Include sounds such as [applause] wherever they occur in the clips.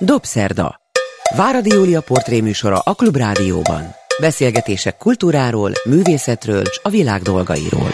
Dobszerda. Váradi Júlia portréműsora a Klubrádióban. Beszélgetések kultúráról, művészetről és a világ dolgairól.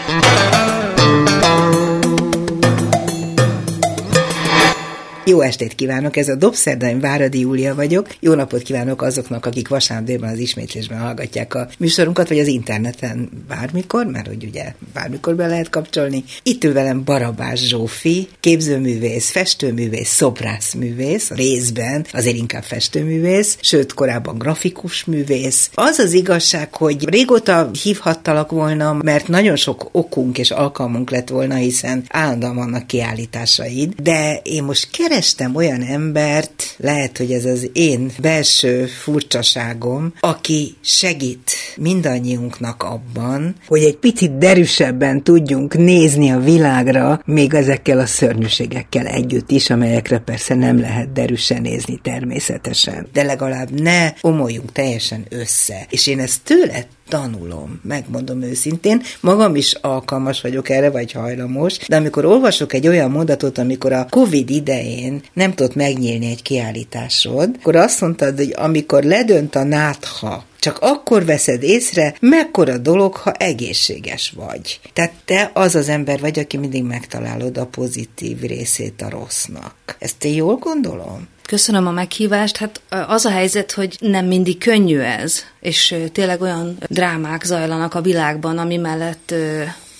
Jó estét kívánok, ez a Dobszerdaim Váradi Júlia vagyok. Jó napot kívánok azoknak, akik vasárnap délben az ismétlésben hallgatják a műsorunkat, vagy az interneten bármikor, mert hogy ugye bármikor be lehet kapcsolni. Itt ül velem Barabás Zsófi, képzőművész, festőművész, szobrászművész, részben azért inkább festőművész, sőt korábban grafikus művész. Az az igazság, hogy régóta hívhattalak volna, mert nagyon sok okunk és alkalmunk lett volna, hiszen állandóan vannak kiállításaid, de én most keres kerestem olyan embert, lehet, hogy ez az én belső furcsaságom, aki segít mindannyiunknak abban, hogy egy picit derűsebben tudjunk nézni a világra, még ezekkel a szörnyűségekkel együtt is, amelyekre persze nem lehet derűsen nézni természetesen. De legalább ne omoljunk teljesen össze. És én ezt tőle tanulom, megmondom őszintén. Magam is alkalmas vagyok erre, vagy hajlamos, de amikor olvasok egy olyan mondatot, amikor a Covid idején nem tudott megnyílni egy kiállításod, akkor azt mondtad, hogy amikor ledönt a nátha, csak akkor veszed észre, mekkora dolog, ha egészséges vagy. Tehát te az az ember vagy, aki mindig megtalálod a pozitív részét a rossznak. Ezt te jól gondolom? Köszönöm a meghívást. Hát az a helyzet, hogy nem mindig könnyű ez, és tényleg olyan drámák zajlanak a világban, ami mellett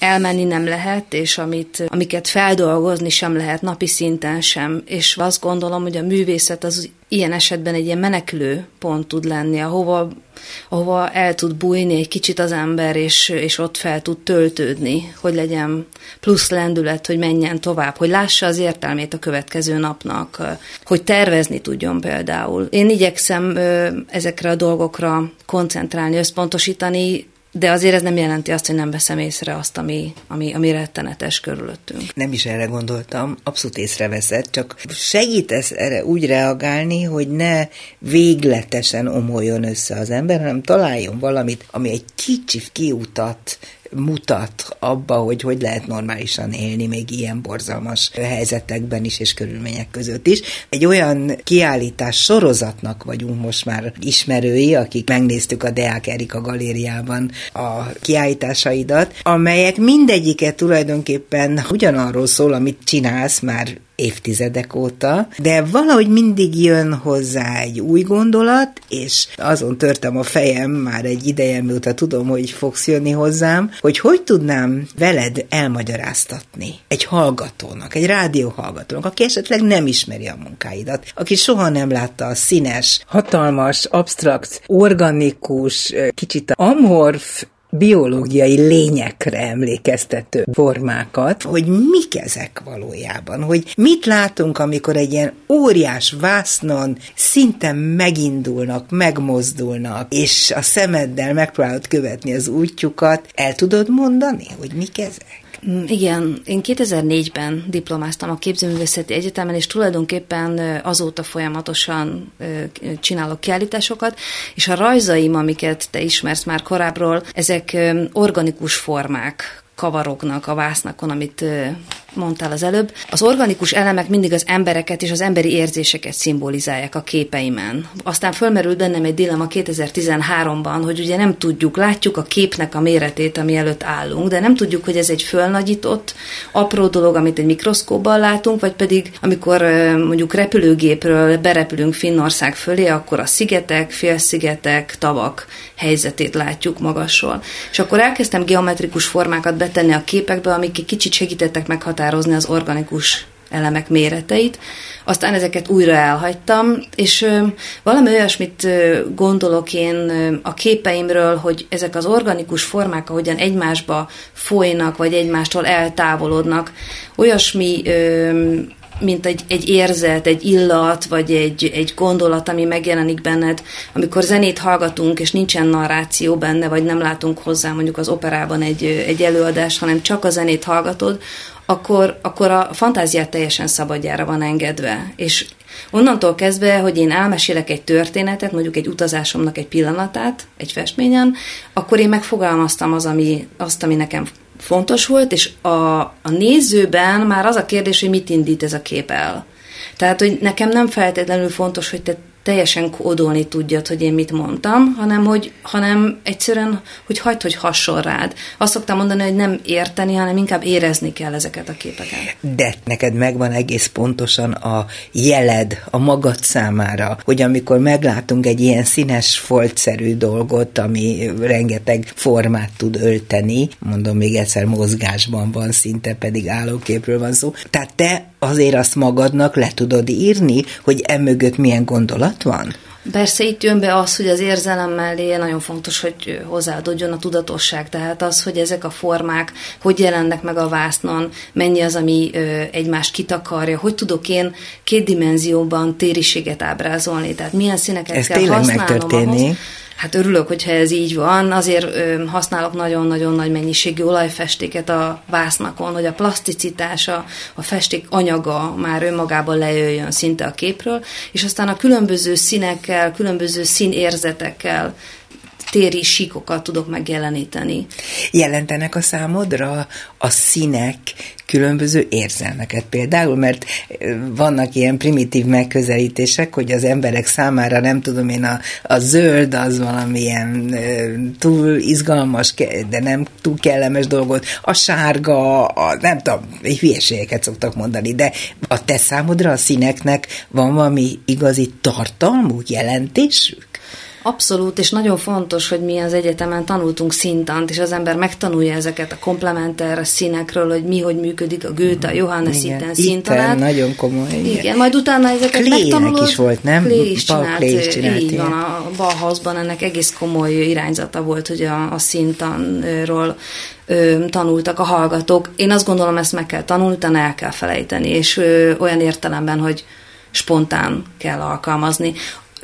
elmenni nem lehet, és amit, amiket feldolgozni sem lehet napi szinten sem. És azt gondolom, hogy a művészet az ilyen esetben egy ilyen menekülő pont tud lenni, ahova, ahova el tud bújni egy kicsit az ember, és, és ott fel tud töltődni, hogy legyen plusz lendület, hogy menjen tovább, hogy lássa az értelmét a következő napnak, hogy tervezni tudjon például. Én igyekszem ezekre a dolgokra koncentrálni, összpontosítani, de azért ez nem jelenti azt, hogy nem veszem észre azt, ami, ami, ami rettenetes körülöttünk. Nem is erre gondoltam, abszolút észreveszed, csak segítesz erre úgy reagálni, hogy ne végletesen omoljon össze az ember, hanem találjon valamit, ami egy kicsi kiutat mutat abba, hogy hogy lehet normálisan élni még ilyen borzalmas helyzetekben is és körülmények között is. Egy olyan kiállítás sorozatnak vagyunk most már ismerői, akik megnéztük a Deák Erika galériában a kiállításaidat, amelyek mindegyiket tulajdonképpen ugyanarról szól, amit csinálsz már évtizedek óta, de valahogy mindig jön hozzá egy új gondolat, és azon törtem a fejem már egy ideje, mióta tudom, hogy fogsz jönni hozzám, hogy hogy tudnám veled elmagyaráztatni egy hallgatónak, egy rádióhallgatónak, aki esetleg nem ismeri a munkáidat, aki soha nem látta a színes, hatalmas, absztrakt, organikus, kicsit amorf biológiai lényekre emlékeztető formákat, hogy mik ezek valójában, hogy mit látunk, amikor egy ilyen óriás vásznon szinte megindulnak, megmozdulnak, és a szemeddel megpróbálod követni az útjukat. El tudod mondani, hogy mik ezek? Mm, igen, én 2004-ben diplomáztam a Képzőművészeti Egyetemen, és tulajdonképpen azóta folyamatosan csinálok kiállításokat, és a rajzaim, amiket te ismersz már korábbról, ezek organikus formák, kavarognak a vásznakon, amit mondtál az előbb. Az organikus elemek mindig az embereket és az emberi érzéseket szimbolizálják a képeimen. Aztán fölmerült bennem egy dilemma 2013-ban, hogy ugye nem tudjuk, látjuk a képnek a méretét, ami előtt állunk, de nem tudjuk, hogy ez egy fölnagyított, apró dolog, amit egy mikroszkóban látunk, vagy pedig amikor mondjuk repülőgépről berepülünk Finnország fölé, akkor a szigetek, félszigetek, tavak helyzetét látjuk magasról. És akkor elkezdtem geometrikus formákat betenni a képekbe, amik kicsit segítettek meghatározni az organikus elemek méreteit. Aztán ezeket újra elhagytam, és valami olyasmit gondolok én a képeimről, hogy ezek az organikus formák, ahogyan egymásba folynak, vagy egymástól eltávolodnak, olyasmi mint egy, egy érzet, egy illat, vagy egy, egy gondolat, ami megjelenik benned, amikor zenét hallgatunk, és nincsen narráció benne, vagy nem látunk hozzá mondjuk az operában egy, egy előadás, hanem csak a zenét hallgatod, akkor, akkor a fantáziát teljesen szabadjára van engedve. És onnantól kezdve, hogy én elmesélek egy történetet, mondjuk egy utazásomnak egy pillanatát, egy festményen, akkor én megfogalmaztam az, ami, azt, ami nekem fontos volt, és a, a nézőben már az a kérdés, hogy mit indít ez a kép el. Tehát, hogy nekem nem feltétlenül fontos, hogy te teljesen kódolni tudjad, hogy én mit mondtam, hanem, hogy, hanem egyszerűen, hogy hagyd, hogy hasonl rád. Azt szoktam mondani, hogy nem érteni, hanem inkább érezni kell ezeket a képeket. De neked megvan egész pontosan a jeled a magad számára, hogy amikor meglátunk egy ilyen színes foltszerű dolgot, ami rengeteg formát tud ölteni, mondom még egyszer mozgásban van, szinte pedig állóképről van szó. Tehát te azért azt magadnak le tudod írni, hogy emögött milyen gondolat van? Persze itt jön be az, hogy az érzelem mellé nagyon fontos, hogy hozzáadódjon a tudatosság, tehát az, hogy ezek a formák hogy jelennek meg a vásznon, mennyi az, ami egymást kitakarja, hogy tudok én két dimenzióban tériséget ábrázolni, tehát milyen színeket Ez kell használnom megtörténni. ahhoz, Hát örülök, hogyha ez így van. Azért ö, használok nagyon-nagyon nagy mennyiségű olajfestéket a vásznakon, hogy a plasticitása, a festék anyaga már önmagában lejöjjön szinte a képről, és aztán a különböző színekkel, különböző színérzetekkel téri síkokat tudok megjeleníteni. Jelentenek a számodra a színek különböző érzelmeket például, mert vannak ilyen primitív megközelítések, hogy az emberek számára nem tudom én, a, a zöld az valamilyen túl izgalmas, de nem túl kellemes dolgot, a sárga, a, nem tudom, hülyeségeket szoktak mondani, de a te számodra a színeknek van valami igazi tartalmú jelentésük? Abszolút, és nagyon fontos, hogy mi az egyetemen tanultunk szintant, és az ember megtanulja ezeket a komplementer színekről, hogy mi, hogy működik a Goethe, a Johannes igen. itten szintanát. nagyon komoly. Igen. igen, majd utána ezeket Klének megtanulod. is volt, nem? Klé is csinált, Klé is csinált így van, a Bauhausban ennek egész komoly irányzata volt, hogy a, a szintanról ö, tanultak a hallgatók. Én azt gondolom, ezt meg kell tanulni, utána el kell felejteni, és ö, olyan értelemben, hogy spontán kell alkalmazni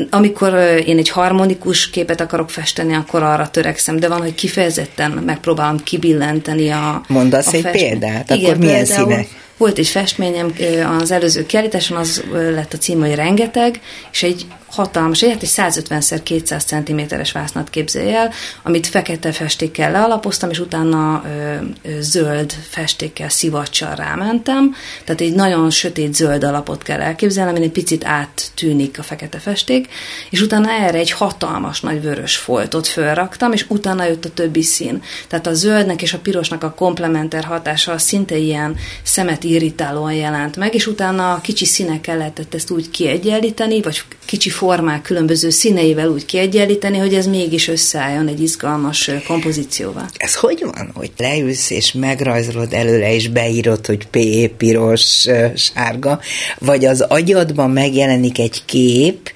amikor én egy harmonikus képet akarok festeni, akkor arra törekszem, de van, hogy kifejezetten megpróbálom kibillenteni a Mondasz a egy fest... példát? Igen, akkor milyen például, színek? Volt egy festményem az előző kiállításon, az lett a cím, hogy rengeteg, és egy hatalmas, egy 150x200 cm-es vásznat képzelj el, amit fekete festékkel lealapoztam, és utána ö, ö, zöld festékkel, szivacsal rámentem. Tehát egy nagyon sötét zöld alapot kell elképzelni, amin egy picit áttűnik a fekete festék, és utána erre egy hatalmas nagy vörös foltot fölraktam, és utána jött a többi szín. Tehát a zöldnek és a pirosnak a komplementer hatása szinte ilyen szemet irritálóan jelent meg, és utána a kicsi színekkel lehetett ezt úgy kiegyenlíteni, vagy kicsi formák különböző színeivel úgy kiegyenlíteni, hogy ez mégis összeálljon egy izgalmas kompozícióval. Ez hogy van, hogy leülsz és megrajzolod előre, és beírod, hogy P, piros, sárga, vagy az agyadban megjelenik egy kép,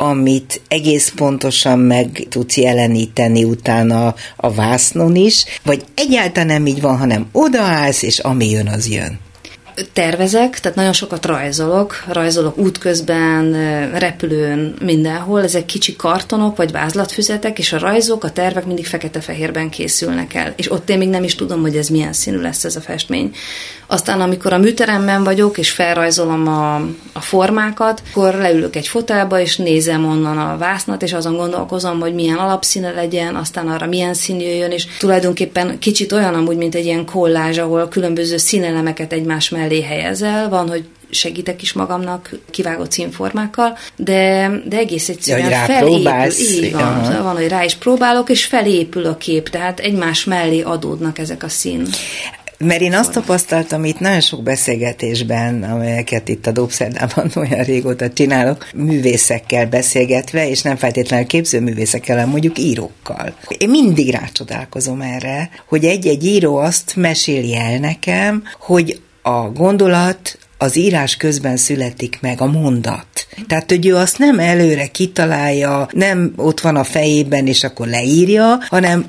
amit egész pontosan meg tudsz jeleníteni utána a vásznon is, vagy egyáltalán nem így van, hanem odaállsz, és ami jön, az jön tervezek, tehát nagyon sokat rajzolok, rajzolok útközben, repülőn, mindenhol. Ezek kicsi kartonok vagy vázlatfüzetek, és a rajzok, a tervek mindig fekete-fehérben készülnek el. És ott én még nem is tudom, hogy ez milyen színű lesz ez a festmény. Aztán, amikor a műteremben vagyok, és felrajzolom a, a formákat, akkor leülök egy fotelba, és nézem onnan a vásznat, és azon gondolkozom, hogy milyen alapszíne legyen, aztán arra milyen szín jöjjön, és tulajdonképpen kicsit olyan amúgy, mint egy ilyen kollázs, ahol különböző színelemeket egymás mellé helyezel, van, hogy segítek is magamnak kivágott színformákkal, de, de egész egyszerűen ja, felépül. Így van, Aha. van, hogy rá is próbálok, és felépül a kép, tehát egymás mellé adódnak ezek a szín. Mert én azt tapasztaltam itt nagyon sok beszélgetésben, amelyeket itt a Dobszerdában [laughs] olyan régóta csinálok, művészekkel beszélgetve, és nem feltétlenül képzőművészekkel, hanem mondjuk írókkal. Én mindig rácsodálkozom erre, hogy egy-egy író azt meséli el nekem, hogy a gondolat az írás közben születik meg a mondat. Tehát, hogy ő azt nem előre kitalálja, nem ott van a fejében, és akkor leírja, hanem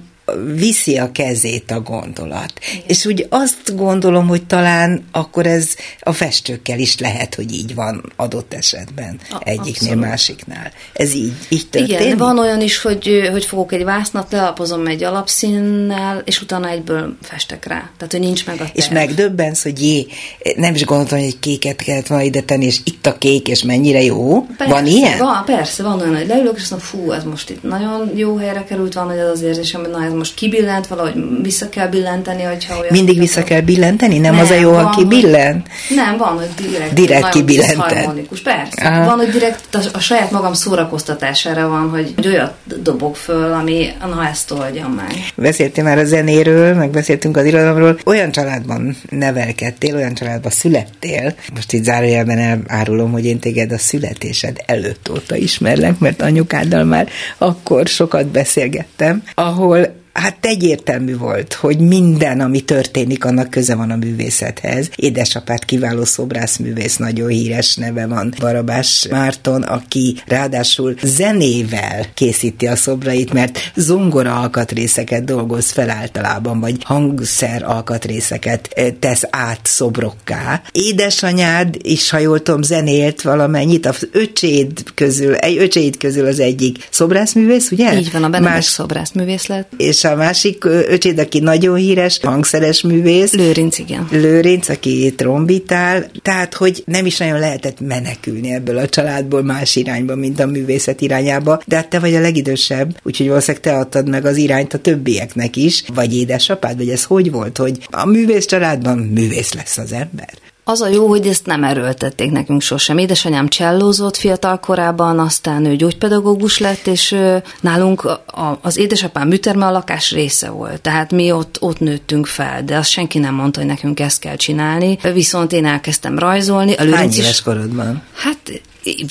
viszi a kezét a gondolat. Igen. És úgy azt gondolom, hogy talán akkor ez a festőkkel is lehet, hogy így van adott esetben a, egyiknél, abszolút. másiknál. Ez így, így történik? Igen, van olyan is, hogy, hogy fogok egy vásznat, lealapozom egy alapszínnel, és utána egyből festek rá. Tehát, hogy nincs meg a terv. És megdöbbensz, hogy jé, nem is gondoltam, hogy egy kéket kellett volna ide tenni, és itt a kék, és mennyire jó. Persze, van ilyen? Van, persze, van olyan, hogy leülök, és azt mondom, fú, ez most itt nagyon jó helyre került, van, hogy az az érzésem, hogy na, ez most kibillent, valahogy vissza kell billenteni, hogyha olyan... Mindig vissza kell billenteni? Nem, nem az a jó, ha kibillent? Nem, van, hogy direkt, direkt kibillented. Persze. Aha. Van, hogy direkt a, a saját magam szórakoztatására van, hogy, hogy olyat dobok föl, ami na ezt oldjam meg. Beszéltél már a zenéről, meg beszéltünk az irodalomról. Olyan családban nevelkedtél, olyan családban születtél. Most itt zárójelben elárulom, hogy én téged a születésed előtt óta ismerlek, mert anyukáddal már akkor sokat beszélgettem, ahol hát egyértelmű volt, hogy minden, ami történik, annak köze van a művészethez. Édesapát kiváló szobrászművész, nagyon híres neve van, Barabás Márton, aki ráadásul zenével készíti a szobrait, mert zongora alkatrészeket dolgoz fel általában, vagy hangszer alkatrészeket eh, tesz át szobrokká. Édesanyád is, ha jól tudom, zenélt valamennyit, az öcséd közül, egy öcséd közül az egyik szobrászművész, ugye? Így van, a Benedek Más, szobrászművész lett. És a másik öcséd, aki nagyon híres, hangszeres művész. Lőrinc, igen. Lőrinc, aki trombitál, tehát, hogy nem is nagyon lehetett menekülni ebből a családból más irányba, mint a művészet irányába, de hát te vagy a legidősebb, úgyhogy valószínűleg te adtad meg az irányt a többieknek is, vagy édesapád, vagy ez hogy volt, hogy a művész családban művész lesz az ember? Az a jó, hogy ezt nem erőltették nekünk sosem. Édesanyám csellózott fiatal korában, aztán ő gyógypedagógus lett, és nálunk az édesapám műterme a lakás része volt. Tehát mi ott, ott nőttünk fel, de azt senki nem mondta, hogy nekünk ezt kell csinálni. Viszont én elkezdtem rajzolni. A Hány éves korodban? Hát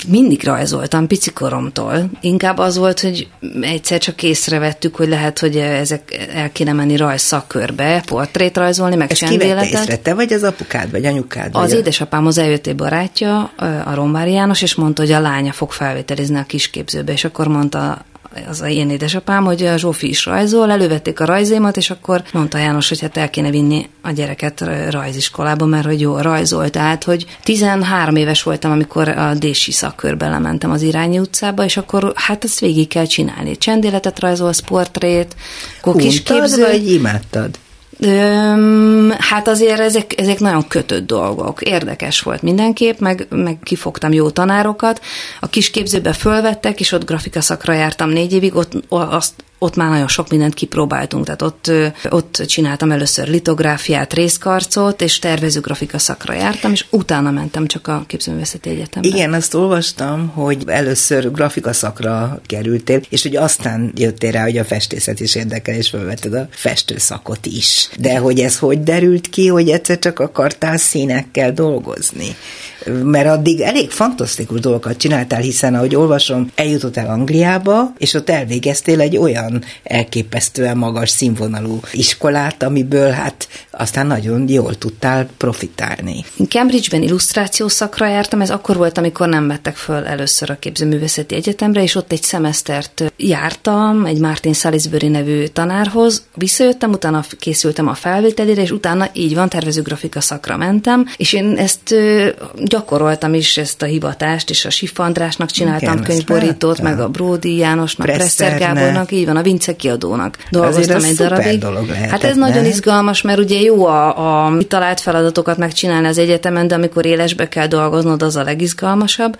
mindig rajzoltam picikoromtól. Inkább az volt, hogy egyszer csak észrevettük, hogy lehet, hogy ezek el kéne menni rajz szakkörbe, portrét rajzolni, meg Ezt észre? Te vagy az apukád, vagy anyukád? Az vagy édesapám az EÖT barátja, a Rombári János, és mondta, hogy a lánya fog felvételizni a kisképzőbe, és akkor mondta az én édesapám, hogy a Zsófi is rajzol, elővették a rajzémat, és akkor mondta János, hogy hát el kéne vinni a gyereket rajziskolába, mert hogy jó rajzol. Tehát, hogy 13 éves voltam, amikor a Dési szakkörbe lementem az Irányi utcába, és akkor hát ezt végig kell csinálni. Csendéletet rajzolsz, portrét, akkor kisképző. vagy imádtad? Öm, hát azért ezek, ezek nagyon kötött dolgok. Érdekes volt mindenképp, meg, meg kifogtam jó tanárokat. A kisképzőbe fölvettek, és ott grafika szakra jártam négy évig, ott azt ott már nagyon sok mindent kipróbáltunk, tehát ott, ott csináltam először litográfiát, részkarcot, és tervező grafika szakra jártam, és utána mentem csak a képzőművészeti egyetembe. Igen, azt olvastam, hogy először grafika szakra kerültél, és hogy aztán jöttél rá, hogy a festészet is érdekel, és felvetted a festőszakot is. De hogy ez hogy derült ki, hogy egyszer csak akartál színekkel dolgozni? Mert addig elég fantasztikus dolgokat csináltál, hiszen ahogy olvasom, eljutottál Angliába, és ott elvégeztél egy olyan elképesztően magas színvonalú iskolát, amiből hát aztán nagyon jól tudtál profitálni. Cambridge-ben illusztráció szakra jártam, ez akkor volt, amikor nem vettek föl először a képzőművészeti egyetemre, és ott egy szemesztert jártam egy Martin Salisbury nevű tanárhoz, visszajöttem, utána készültem a felvételére, és utána így van, tervezőgrafika szakra mentem, és én ezt gyakoroltam is ezt a hivatást, és a Sif Andrásnak csináltam Igen, könyvborítót, meg a Bródi Jánosnak, Presser Gábornak, így van, a Vince kiadónak dolgoztam egy darabig. Lehetett, hát ez ne? nagyon izgalmas, mert ugye jó a, a talált feladatokat megcsinálni az egyetemen, de amikor élesbe kell dolgoznod, az a legizgalmasabb.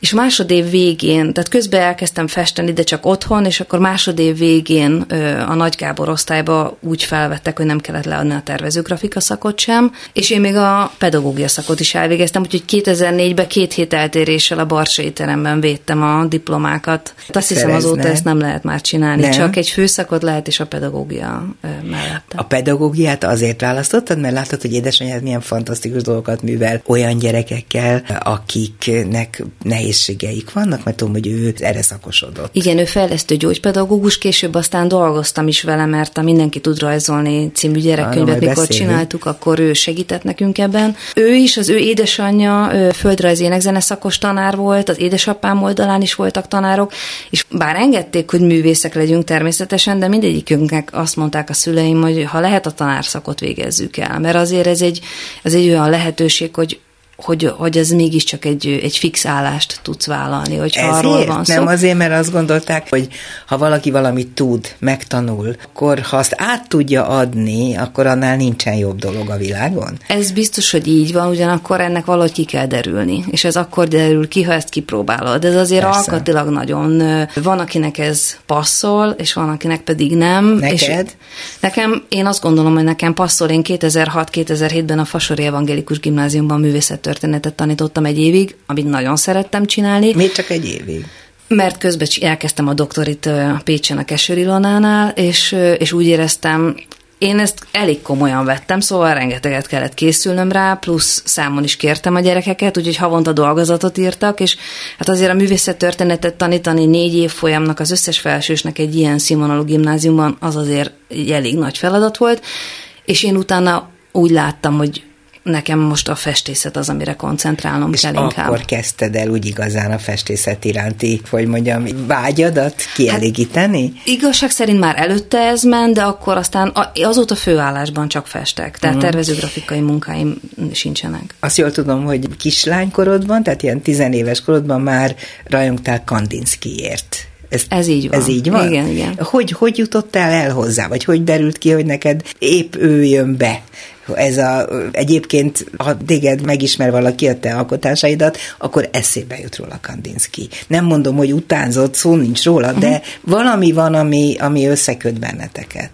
És másodév végén, tehát közben elkezdtem festeni, de csak otthon, és akkor másodév végén a Nagy Gábor osztályba úgy felvettek, hogy nem kellett leadni a tervezőgrafika szakot sem, és én még a pedagógia szakot is elvégeztem, úgyhogy 2004-ben két hét eltéréssel a Barsai teremben védtem a diplomákat. Azt hiszem azóta ezt nem lehet már csinálni, nem. csak egy főszakot lehet, és a pedagógia mellett. A pedagógiát azért választottad, mert láttad, hogy édesanyád milyen fantasztikus dolgokat művel olyan gyerekekkel, akiknek nehézségeik vannak, mert tudom, hogy ő erre szakosodott. Igen, ő fejlesztő gyógypedagógus, később aztán dolgoztam is vele, mert a Mindenki tud rajzolni című gyerekkönyvet, mikor beszélünk. csináltuk, akkor ő segített nekünk ebben. Ő is, az ő édesanyja földrajzi énekzeneszakos tanár volt, az édesapám oldalán is voltak tanárok, és bár engedték, hogy művészek legyünk természetesen, de mindegyikünknek azt mondták a szüleim, hogy ha lehet a tanárszakot végezzük el, mert azért ez egy, ez egy olyan lehetőség, hogy hogy, hogy ez mégiscsak egy, egy fix állást tudsz vállalni, hogy arról van szó. Nem azért, mert azt gondolták, hogy ha valaki valamit tud, megtanul, akkor ha azt át tudja adni, akkor annál nincsen jobb dolog a világon? Ez biztos, hogy így van, ugyanakkor ennek valahogy ki kell derülni, és ez akkor derül ki, ha ezt kipróbálod. Ez azért Persze. alkatilag nagyon, van, akinek ez passzol, és van, akinek pedig nem. Neked? És nekem, én azt gondolom, hogy nekem passzol, én 2006-2007-ben a Fasori Evangélikus Gimnáziumban művészet történetet tanítottam egy évig, amit nagyon szerettem csinálni. Miért csak egy évig? Mert közben elkezdtem a doktorit Pécsen a Kesőr Ilonánál, és, és úgy éreztem, én ezt elég komolyan vettem, szóval rengeteget kellett készülnöm rá, plusz számon is kértem a gyerekeket, úgyhogy havonta dolgozatot írtak, és hát azért a művészettörténetet tanítani négy év folyamnak az összes felsősnek egy ilyen színvonalú gimnáziumban, az azért egy elég nagy feladat volt, és én utána úgy láttam, hogy nekem most a festészet az, amire koncentrálnom és kell inkább. akkor kezdted el úgy igazán a festészet iránti, hogy mondjam, vágyadat kielégíteni? Hát, igazság szerint már előtte ez ment, de akkor aztán azóta főállásban csak festek, tehát uh-huh. tervezőgrafikai munkáim sincsenek. Azt jól tudom, hogy kislánykorodban, tehát ilyen tizenéves korodban már rajongtál Kandinskyért. Ez, ez így van. Ez így van? Igen, igen. Hogy, hogy jutottál el hozzá, vagy hogy derült ki, hogy neked épp ő jön be ez a, egyébként, ha téged megismer valaki a te alkotásaidat, akkor eszébe jut róla Kandinsky. Nem mondom, hogy utánzott, szó nincs róla, de uh-huh. valami van, ami, ami összeköt benneteket.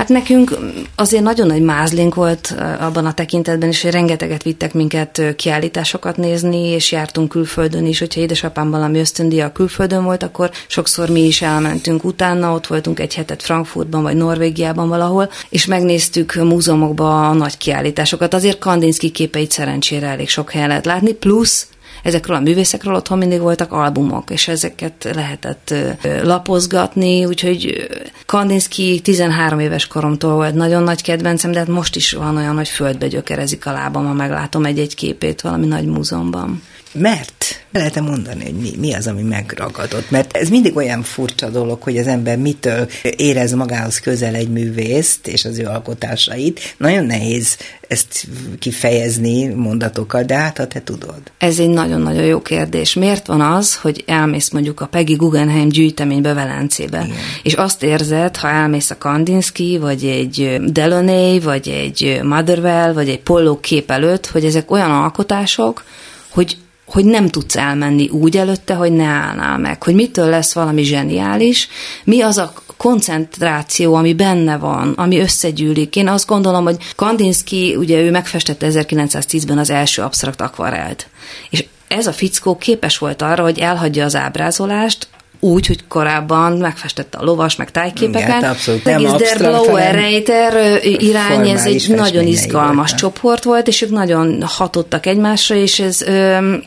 Hát nekünk azért nagyon nagy mázlink volt abban a tekintetben is, hogy rengeteget vittek minket kiállításokat nézni, és jártunk külföldön is, hogyha édesapám valami ösztöndia külföldön volt, akkor sokszor mi is elmentünk utána, ott voltunk egy hetet Frankfurtban vagy Norvégiában valahol, és megnéztük múzeumokba a nagy kiállításokat. Azért Kandinsky képeit szerencsére elég sok helyen lehet látni, plusz ezekről a művészekről otthon mindig voltak albumok, és ezeket lehetett lapozgatni, úgyhogy Kandinsky 13 éves koromtól volt nagyon nagy kedvencem, de hát most is van olyan, hogy földbe gyökerezik a lábam, ha meglátom egy-egy képét valami nagy múzeumban. Mert lehet mondani, hogy mi, mi az, ami megragadott? Mert ez mindig olyan furcsa dolog, hogy az ember mitől érez magához közel egy művészt és az ő alkotásait. Nagyon nehéz ezt kifejezni mondatokkal, de hát ha te tudod. Ez egy nagyon-nagyon jó kérdés. Miért van az, hogy elmész mondjuk a Peggy Guggenheim gyűjteménybe Velencébe, Igen. és azt érzed, ha elmész a Kandinsky, vagy egy Delaunay, vagy egy Motherwell, vagy egy Pollock kép előtt, hogy ezek olyan alkotások, hogy hogy nem tudsz elmenni úgy előtte, hogy ne állnál meg, hogy mitől lesz valami zseniális, mi az a koncentráció, ami benne van, ami összegyűlik. Én azt gondolom, hogy Kandinsky, ugye ő megfestette 1910-ben az első absztrakt akvarelt. És ez a fickó képes volt arra, hogy elhagyja az ábrázolást, úgy, hogy korábban megfestette a lovas, meg tájképeken. Igen, abszolút. Nem Der Blaue Reiter irány, ez egy nagyon izgalmas csoport volt, és ők nagyon hatottak egymásra, és ez,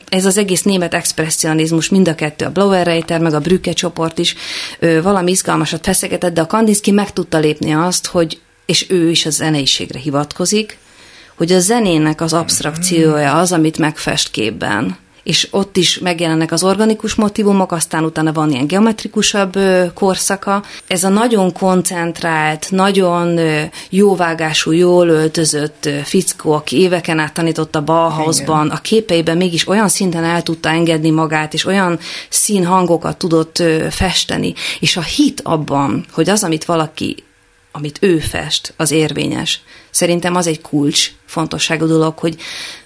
ez az egész német expressionizmus, mind a kettő, a Blaue Reiter, meg a Brücke csoport is valami izgalmasat feszegetett, de a Kandinsky meg tudta lépni azt, hogy és ő is a zeneiségre hivatkozik, hogy a zenének az abstrakciója az, amit megfest képben és ott is megjelennek az organikus motivumok, aztán utána van ilyen geometrikusabb korszaka. Ez a nagyon koncentrált, nagyon jóvágású, jól öltözött fickó, aki éveken át tanított a Bauhausban, a képeiben mégis olyan szinten el tudta engedni magát, és olyan színhangokat tudott festeni, és a hit abban, hogy az, amit valaki amit ő fest, az érvényes. Szerintem az egy kulcs fontosságú dolog, hogy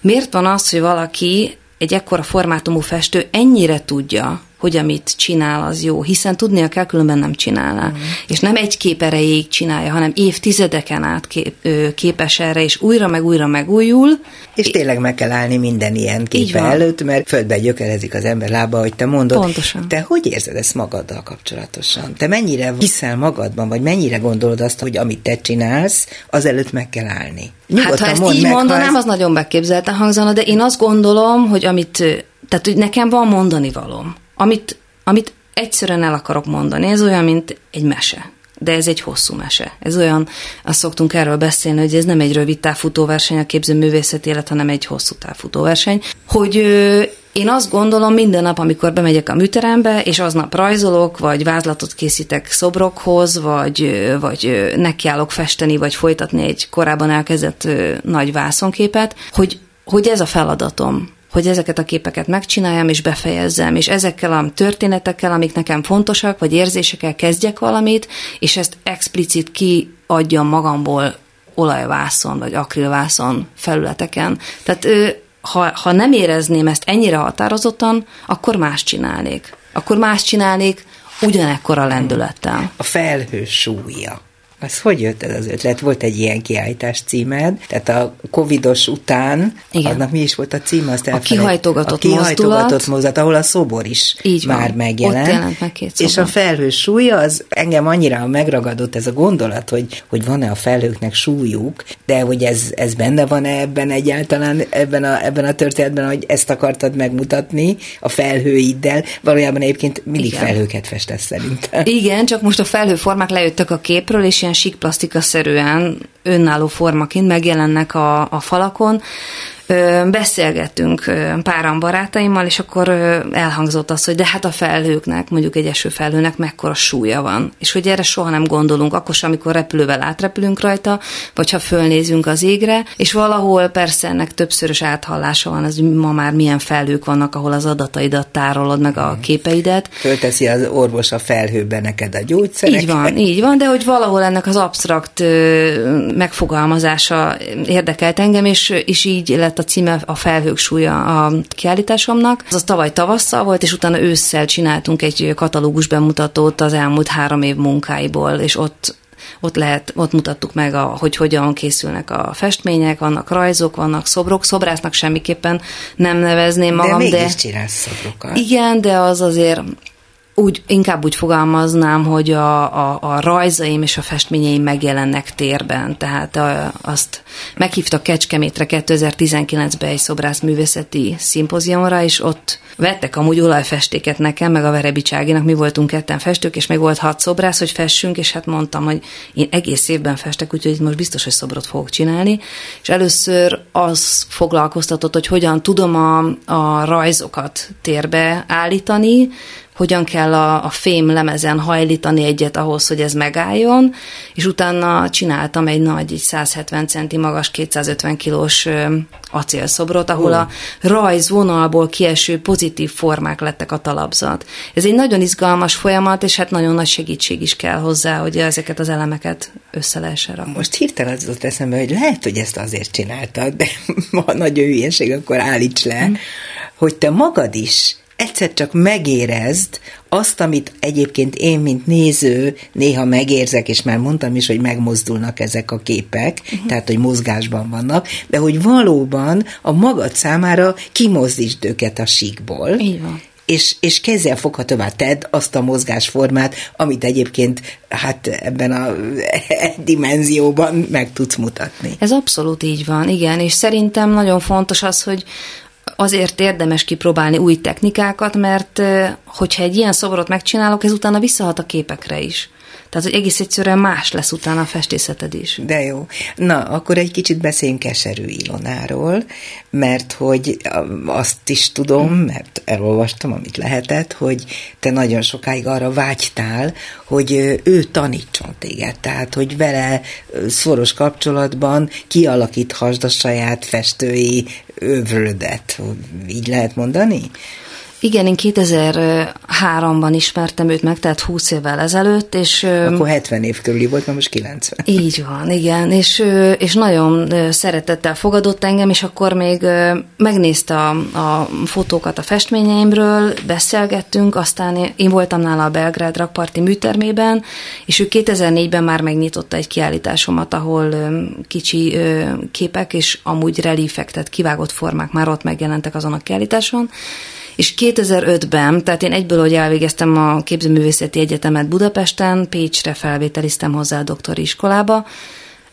miért van az, hogy valaki egy ekkora formátumú festő ennyire tudja, hogy amit csinál, az jó, hiszen tudnia kell, különben nem csinálná. Mm. És nem egy kép erejéig csinálja, hanem évtizedeken át kép, ö, képes erre, és újra meg újra megújul. És tényleg meg kell állni minden ilyen képe előtt, mert földbe gyökerezik az ember lába, hogy te mondod. Pontosan. Te hogy érzed ezt magaddal kapcsolatosan? Te mennyire hiszel magadban, vagy mennyire gondolod azt, hogy amit te csinálsz, azelőtt meg kell állni? Nyugodtan hát ha ezt így meg, mondanám, ez... az nagyon beképzelten hangzana, de én azt gondolom, hogy amit, tehát hogy nekem van mondani valom amit, amit egyszerűen el akarok mondani. Ez olyan, mint egy mese. De ez egy hosszú mese. Ez olyan, azt szoktunk erről beszélni, hogy ez nem egy rövid távfutóverseny a képzőművészet élet, hanem egy hosszú távfutóverseny. Hogy ö, én azt gondolom minden nap, amikor bemegyek a műterembe, és aznap rajzolok, vagy vázlatot készítek szobrokhoz, vagy, vagy nekiállok festeni, vagy folytatni egy korábban elkezdett nagy vászonképet, hogy hogy ez a feladatom, hogy ezeket a képeket megcsináljam és befejezzem, és ezekkel a történetekkel, amik nekem fontosak, vagy érzésekkel kezdjek valamit, és ezt explicit kiadjam magamból olajvászon, vagy akrilvászon felületeken. Tehát ha, ha nem érezném ezt ennyire határozottan, akkor más csinálnék. Akkor más csinálnék ugyanekkor a lendülettel. A felhő súlya. Az hogy jött ez az ötlet? Volt egy ilyen kiállítás címed, tehát a covidos után, Igen. annak mi is volt a címe? Azt a kihajtogatott, a kihajtogatott mozdulat, mozdulat, ahol a szobor is Így van. már megjelent. Ott jelent meg két És a felhő súlya, az engem annyira megragadott ez a gondolat, hogy, hogy van-e a felhőknek súlyuk, de hogy ez, ez benne van-e ebben egyáltalán, ebben a, ebben a történetben, hogy ezt akartad megmutatni a felhőiddel. Valójában egyébként mindig Igen. felhőket festesz szerintem. Igen, csak most a felhőformák lejöttek a képről, és ilyen sík plastika-szerűen önálló formaként megjelennek a, a falakon, beszélgettünk páran barátaimmal, és akkor elhangzott az, hogy de hát a felhőknek, mondjuk egy esőfelhőnek mekkora súlya van. És hogy erre soha nem gondolunk, akkor sem, amikor repülővel átrepülünk rajta, vagy ha fölnézünk az égre, és valahol persze ennek többszörös áthallása van, az ma már milyen felhők vannak, ahol az adataidat tárolod, meg a képeidet. Fölteszi az orvos a felhőben neked a gyógyszereket. Így van, így van, de hogy valahol ennek az absztrakt megfogalmazása érdekelt engem, és, és így lett lett a címe a felhők súlya a kiállításomnak. Az, tavaly tavasszal volt, és utána ősszel csináltunk egy katalógus bemutatót az elmúlt három év munkáiból, és ott ott lehet, ott mutattuk meg, a, hogy hogyan készülnek a festmények, vannak rajzok, vannak szobrok, szobrásznak semmiképpen nem nevezném magam, de... de csinálsz szobrokat. Igen, de az azért úgy, inkább úgy fogalmaznám, hogy a, a, a rajzaim és a festményeim megjelennek térben. Tehát a, azt meghívtak Kecskemétre 2019-ben egy szobrászművészeti szimpóziumra, és ott vettek amúgy olajfestéket nekem, meg a Verebicságinak, mi voltunk ketten festők, és még volt hat szobrász, hogy fessünk, és hát mondtam, hogy én egész évben festek, úgyhogy most biztos, hogy szobrot fogok csinálni. És először az foglalkoztatott, hogy hogyan tudom a, a rajzokat térbe állítani, hogyan kell a, a fém lemezen hajlítani egyet ahhoz, hogy ez megálljon, és utána csináltam egy nagy, egy 170 centi magas, 250 kilós acélszobrot, ahol a rajzvonalból kieső pozitív formák lettek a talapzat. Ez egy nagyon izgalmas folyamat, és hát nagyon nagy segítség is kell hozzá, hogy ezeket az elemeket össze lehessen rakni. Most hirtelen az jutott eszembe, hogy lehet, hogy ezt azért csináltad, de [laughs] ha nagyon hülyeség, akkor állíts le, hmm. hogy te magad is egyszer csak megérezd azt, amit egyébként én, mint néző, néha megérzek, és már mondtam is, hogy megmozdulnak ezek a képek, uh-huh. tehát, hogy mozgásban vannak, de hogy valóban a magad számára kimozdítsd őket a síkból. Így van és, és kézzel foghatóvá tedd azt a mozgásformát, amit egyébként hát ebben a [laughs] dimenzióban meg tudsz mutatni. Ez abszolút így van, igen, és szerintem nagyon fontos az, hogy azért érdemes kipróbálni új technikákat, mert hogyha egy ilyen szobrot megcsinálok, ez utána visszahat a képekre is. Tehát, hogy egész egyszerűen más lesz utána a festészeted is. De jó. Na, akkor egy kicsit beszéljünk Keserű Ilonáról, mert hogy azt is tudom, mert elolvastam, amit lehetett, hogy te nagyon sokáig arra vágytál, hogy ő tanítson téged, tehát, hogy vele szoros kapcsolatban kialakíthasd a saját festői övrödet. Így lehet mondani? Igen, én 2003-ban ismertem őt meg, tehát 20 évvel ezelőtt, és... Akkor 70 év körüli volt, mert most 90. Így van, igen, és, és nagyon szeretettel fogadott engem, és akkor még megnézte a, a fotókat a festményeimről, beszélgettünk, aztán én voltam nála a Belgrád rakparti műtermében, és ő 2004-ben már megnyitotta egy kiállításomat, ahol kicsi képek és amúgy relífek, tehát kivágott formák már ott megjelentek azon a kiállításon, és 2005-ben, tehát én egyből, hogy elvégeztem a képzőművészeti egyetemet Budapesten, Pécsre felvételiztem hozzá a doktori iskolába,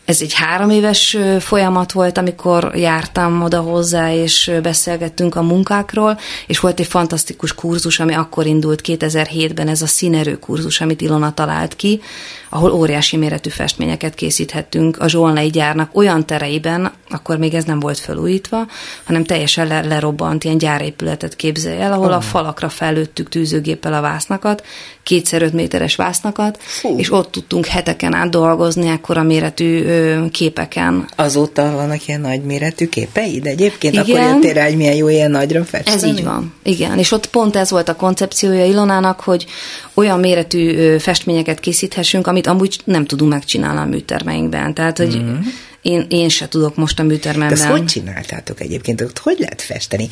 ez egy három éves folyamat volt, amikor jártam oda hozzá, és beszélgettünk a munkákról, és volt egy fantasztikus kurzus, ami akkor indult 2007-ben, ez a színerő kurzus, amit Ilona talált ki, ahol óriási méretű festményeket készíthettünk a Zsolnai gyárnak olyan tereiben, akkor még ez nem volt felújítva, hanem teljesen le- lerobbant ilyen gyárépületet képzelj el, ahol oh. a falakra fellőttük tűzőgéppel a vásznakat, kétszer öt méteres vásznakat, Fú. és ott tudtunk heteken át dolgozni ekkora méretű képeken. Azóta vannak ilyen nagyméretű képeid egyébként? Igen. Akkor jöttél rá, hogy milyen jó ilyen nagyra festeni? Ez így van. Igen, és ott pont ez volt a koncepciója Ilonának, hogy olyan méretű festményeket készíthessünk, amit amúgy nem tudunk megcsinálni a műtermeinkben. Tehát, hogy mm-hmm én, én se tudok most a műtermemben. De ezt hogy csináltátok egyébként? Ott hogy lehet festeni?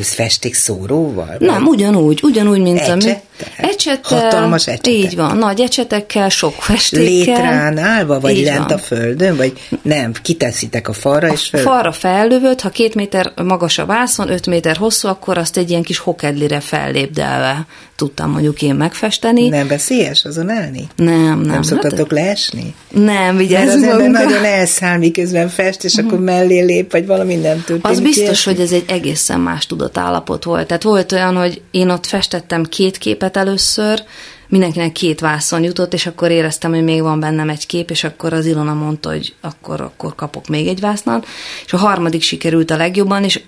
Festék szóróval? Nem, ugyanúgy, ugyanúgy, mint Ecsettel? a Ecsettel. Hatalmas ecsetek? Így van, nagy ecsetekkel, sok festékkel. Létrán állva, vagy így lent van. a földön, vagy nem, kiteszitek a falra, és föl... A falra fellövöd, ha két méter magas a vászon, öt méter hosszú, akkor azt egy ilyen kis hokedlire fellépdelve tudtam mondjuk én megfesteni. Nem veszélyes azon állni? Nem, nem. Nem szoktatok hát, leesni? Nem, vigyázzunk. az ember nagyon elszáll, miközben fest, és uh-huh. akkor mellé lép, vagy valami nem történik. Az biztos, ilyesmi? hogy ez egy egészen más tudatállapot volt. Tehát volt olyan, hogy én ott festettem két képet először, mindenkinek két vászon jutott, és akkor éreztem, hogy még van bennem egy kép, és akkor az Ilona mondta, hogy akkor, akkor kapok még egy vásznon, és a harmadik sikerült a legjobban, és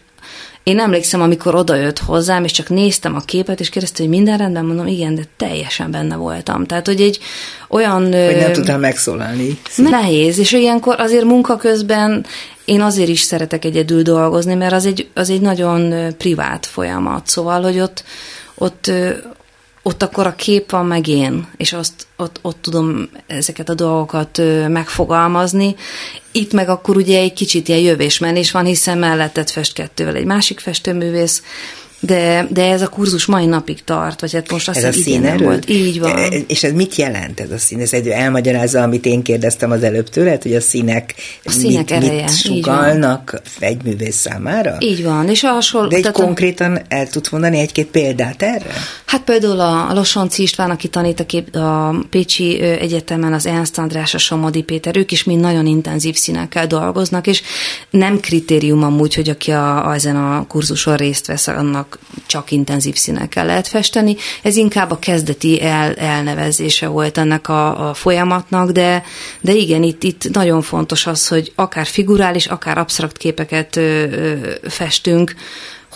én emlékszem, amikor odajött hozzám, és csak néztem a képet, és kérdezte, hogy minden rendben, mondom, igen, de teljesen benne voltam. Tehát, hogy egy olyan... Hogy nem tudtam megszólalni. Nehéz, és ilyenkor azért munka közben én azért is szeretek egyedül dolgozni, mert az egy, az egy nagyon privát folyamat. Szóval, hogy ott, ott ott akkor a kép van meg én, és azt, ott, ott tudom ezeket a dolgokat megfogalmazni. Itt meg akkor ugye egy kicsit ilyen jövésmenés van, hiszen mellettet fest kettővel egy másik festőművész, de, de ez a kurzus mai napig tart, vagy hát most azt a szín volt. Így van. E, és ez mit jelent ez a szín? Ez egy elmagyarázza, amit én kérdeztem az előbb tőled, hogy a színek, a színek mit, ereje. mit sugalnak egy művész számára? Így van. És a hasonló, de egy konkrétan el tudsz mondani egy-két példát erre? Hát például a, a Losonci István, aki tanít a, kép, a Pécsi Egyetemen, az Ernst András, a Somodi Péter, ők is mind nagyon intenzív színekkel dolgoznak, és nem kritérium amúgy, hogy aki a, a, ezen a kurzuson részt vesz, annak csak, intenzív színekkel lehet festeni. Ez inkább a kezdeti el, elnevezése volt ennek a, a folyamatnak, de, de igen, itt, itt nagyon fontos az, hogy akár figurális, akár absztrakt képeket ö, ö, festünk,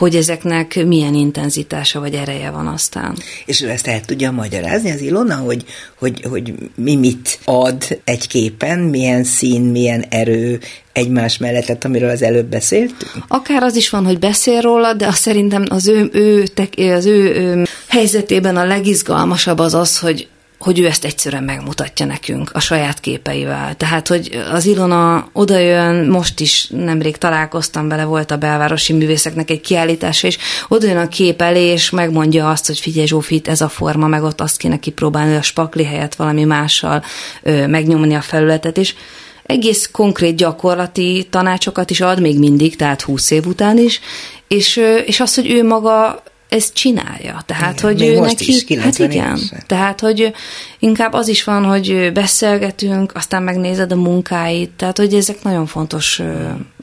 hogy ezeknek milyen intenzitása vagy ereje van aztán. És ő ezt el tudja magyarázni az Ilona, hogy, hogy, hogy mi mit ad egy képen, milyen szín, milyen erő egymás mellett, amiről az előbb beszéltünk? Akár az is van, hogy beszél róla, de azt szerintem az ő, ő, az ő, ő helyzetében a legizgalmasabb az az, hogy hogy ő ezt egyszerűen megmutatja nekünk a saját képeivel. Tehát, hogy az Ilona odajön, most is nemrég találkoztam vele, volt a belvárosi művészeknek egy kiállítása, és odajön a kép elé, és megmondja azt, hogy figyelj Zsófi, ez a forma, meg ott azt kéne kipróbálni, a spakli helyett valami mással ö, megnyomni a felületet, és egész konkrét gyakorlati tanácsokat is ad még mindig, tehát húsz év után is, és, és az, hogy ő maga ezt csinálja. Tehát, igen, hogy ő neki, is, hát igen, évesen. tehát, hogy inkább az is van, hogy beszélgetünk, aztán megnézed a munkáit, tehát, hogy ezek nagyon fontos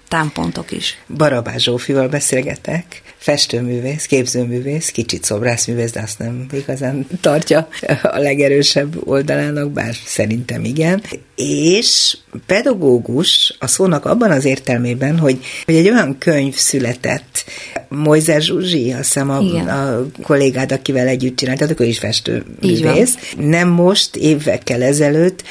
támpontok is. Barabás Zsófival beszélgetek, festőművész, képzőművész, kicsit szobrászművész, de azt nem igazán tartja a legerősebb oldalának, bár szerintem igen. És pedagógus a szónak abban az értelmében, hogy, hogy egy olyan könyv született, Mojzer Zsuzsi, azt hiszem a, a kollégád, akivel együtt csináltatok, ő is festőművész. Nem most, évekkel ezelőtt,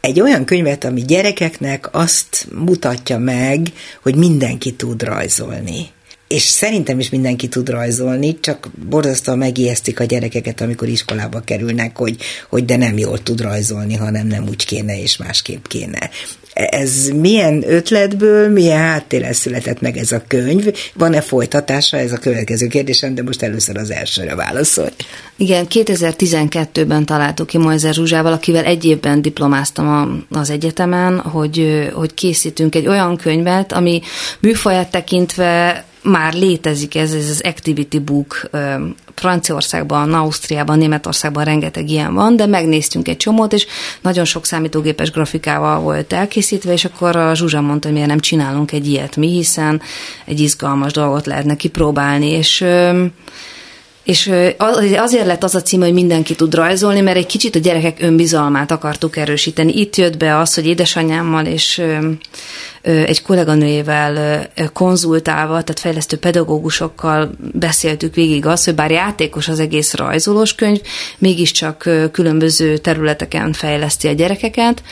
egy olyan könyvet, ami gyerekeknek azt mutatja meg, hogy mindenki tud rajzolni és szerintem is mindenki tud rajzolni, csak borzasztóan megijesztik a gyerekeket, amikor iskolába kerülnek, hogy, hogy de nem jól tud rajzolni, hanem nem úgy kéne, és másképp kéne. Ez milyen ötletből, milyen háttérrel született meg ez a könyv? Van-e folytatása? Ez a következő kérdésem, de most először az elsőre válaszolj. Igen, 2012-ben találtuk ki Moiser Zsuzsával, akivel egy évben diplomáztam a, az egyetemen, hogy, hogy készítünk egy olyan könyvet, ami műfaját tekintve már létezik ez, ez az Activity Book Franciaországban, Ausztriában, Németországban rengeteg ilyen van, de megnéztünk egy csomót, és nagyon sok számítógépes grafikával volt elkészítve, és akkor a Zsuzsa mondta, hogy miért nem csinálunk egy ilyet mi, hiszen egy izgalmas dolgot lehetne kipróbálni, és és azért lett az a cím, hogy mindenki tud rajzolni, mert egy kicsit a gyerekek önbizalmát akartuk erősíteni. Itt jött be az, hogy édesanyámmal és egy kolléganőjével konzultálva, tehát fejlesztő pedagógusokkal beszéltük végig azt, hogy bár játékos az egész rajzolós könyv, mégiscsak különböző területeken fejleszti a gyerekeket,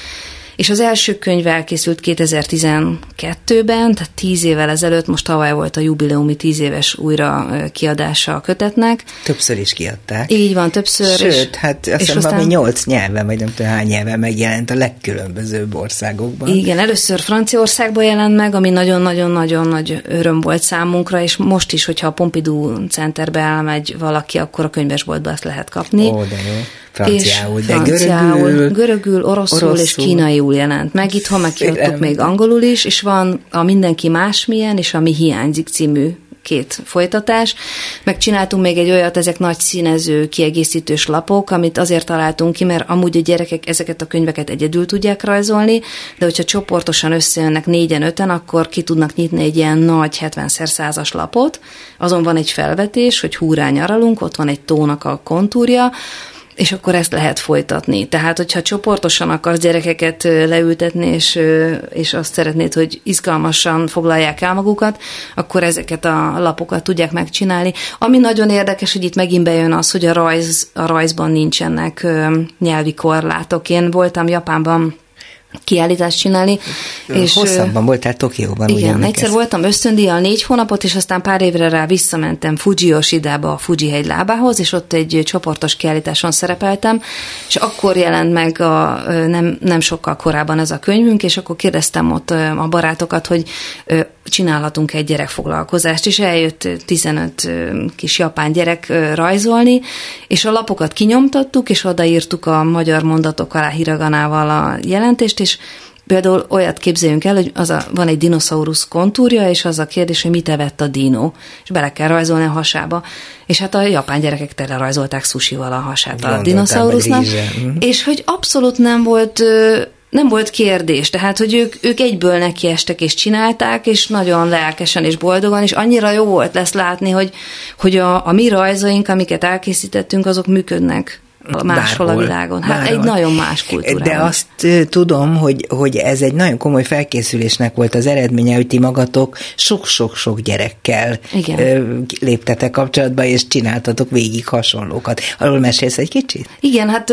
És az első könyv elkészült 2012-ben, tehát tíz évvel ezelőtt, most tavaly volt a jubileumi tíz éves újra kiadása a kötetnek. Többször is kiadták. Így van, többször. Sőt, és, hát azt hiszem, aztán... nyolc nyelven, vagy nem tudom hány nyelven megjelent a legkülönbözőbb országokban. Igen, először Franciaországban jelent meg, ami nagyon-nagyon-nagyon nagy öröm volt számunkra, és most is, hogyha a Pompidou Centerbe elmegy valaki, akkor a könyvesboltba ezt lehet kapni. Ó, de jó. Franciául, és de franciául, görögül, görögül oroszul, oroszul és kínaiul jelent meg. Itthon megkiadtuk még angolul is, és van a Mindenki másmilyen, és a Mi hiányzik című két folytatás. Megcsináltunk még egy olyat, ezek nagy színező, kiegészítős lapok, amit azért találtunk ki, mert amúgy a gyerekek ezeket a könyveket egyedül tudják rajzolni, de hogyha csoportosan összejönnek négyen, öten, akkor ki tudnak nyitni egy ilyen nagy 70x100-as lapot. Azon van egy felvetés, hogy húrá nyaralunk, ott van egy tónak a kontúrja, és akkor ezt lehet folytatni. Tehát, hogyha csoportosan akarsz gyerekeket leültetni, és, és azt szeretnéd, hogy izgalmasan foglalják el magukat, akkor ezeket a lapokat tudják megcsinálni. Ami nagyon érdekes, hogy itt megint bejön az, hogy a, rajz, a rajzban nincsenek nyelvi korlátok. Én voltam Japánban kiállítást csinálni. És, Hosszabban voltál Tokióban. Igen, egyszer voltam ösztöndíjal négy hónapot, és aztán pár évre rá visszamentem Fuji Yoshidába, a Fuji hegy lábához, és ott egy csoportos kiállításon szerepeltem, és akkor jelent meg a, nem, nem sokkal korábban ez a könyvünk, és akkor kérdeztem ott a barátokat, hogy csinálhatunk egy gyerekfoglalkozást, és eljött 15 kis japán gyerek rajzolni, és a lapokat kinyomtattuk, és odaírtuk a magyar mondatok alá hiraganával a jelentést, és Például olyat képzeljünk el, hogy az a, van egy dinoszaurusz kontúrja, és az a kérdés, hogy mit evett a dino, és bele kell rajzolni a hasába. És hát a japán gyerekek tele rajzolták sushival a hasát a dinoszaurusznak, mhm. és hogy abszolút nem volt nem volt kérdés, tehát, hogy ők, ők egyből nekiestek és csinálták, és nagyon lelkesen és boldogan, és annyira jó volt lesz látni, hogy, hogy a, a mi rajzaink, amiket elkészítettünk, azok működnek máshol Bárhol, a világon. Hát bárhol. egy nagyon más kultúra. De azt tudom, hogy, hogy ez egy nagyon komoly felkészülésnek volt az eredménye, hogy ti magatok sok-sok-sok gyerekkel Igen. léptetek kapcsolatba, és csináltatok végig hasonlókat. Arról mesélsz egy kicsit? Igen, hát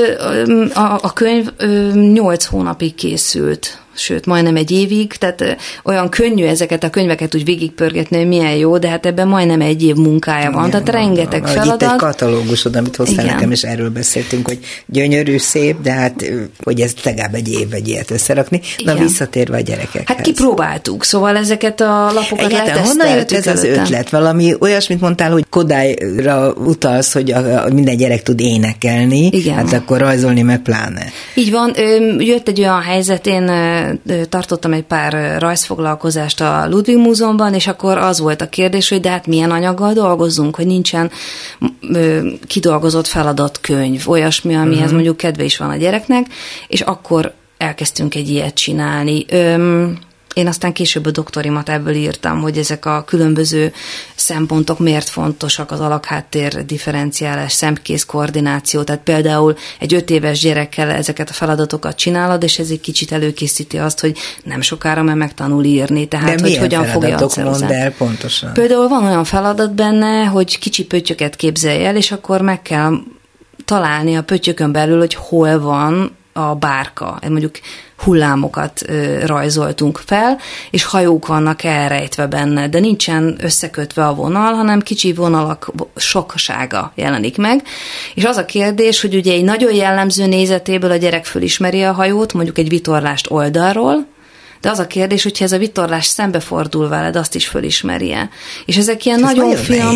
a, a könyv nyolc hónapig készült sőt, majdnem egy évig, tehát olyan könnyű ezeket a könyveket úgy végigpörgetni, hogy milyen jó, de hát ebben majdnem egy év munkája van, Igen, tehát rengeteg van. feladat. Itt egy katalógusod, amit hoztál Igen. nekem, és erről beszéltünk, hogy gyönyörű, szép, de hát, hogy ez legalább egy év egy ilyet összerakni. Na, Igen. visszatérve a gyerekekhez. Hát kipróbáltuk, szóval ezeket a lapokat Egyáltalán honnan jött ez az ötlet? Valami olyasmit mondtál, hogy Kodályra utalsz, hogy a, a minden gyerek tud énekelni, Igen. hát akkor rajzolni meg pláne. Így van, jött egy olyan helyzet, én tartottam egy pár rajzfoglalkozást a Ludwig Múzeumban, és akkor az volt a kérdés, hogy de hát milyen anyaggal dolgozunk, hogy nincsen kidolgozott feladatkönyv, olyasmi, amihez uh-huh. mondjuk kedve is van a gyereknek, és akkor elkezdtünk egy ilyet csinálni. Öm, én aztán később a doktorimat ebből írtam, hogy ezek a különböző szempontok miért fontosak, az alakháttér differenciálás, szemkész koordináció, tehát például egy öt éves gyerekkel ezeket a feladatokat csinálod, és ez egy kicsit előkészíti azt, hogy nem sokára már megtanul írni, tehát De hogy hogyan fogja a mondd el pontosan? Például van olyan feladat benne, hogy kicsi pöttyöket képzelj el, és akkor meg kell találni a pöttyökön belül, hogy hol van a bárka. Mondjuk hullámokat rajzoltunk fel, és hajók vannak elrejtve benne, de nincsen összekötve a vonal, hanem kicsi vonalak soksága jelenik meg. És az a kérdés, hogy ugye egy nagyon jellemző nézetéből a gyerek fölismeri a hajót, mondjuk egy vitorlást oldalról, de az a kérdés, hogyha ez a vitorlás szembefordul veled, azt is fölismerje. És ezek ilyen ez nagyon, nagyon fiam.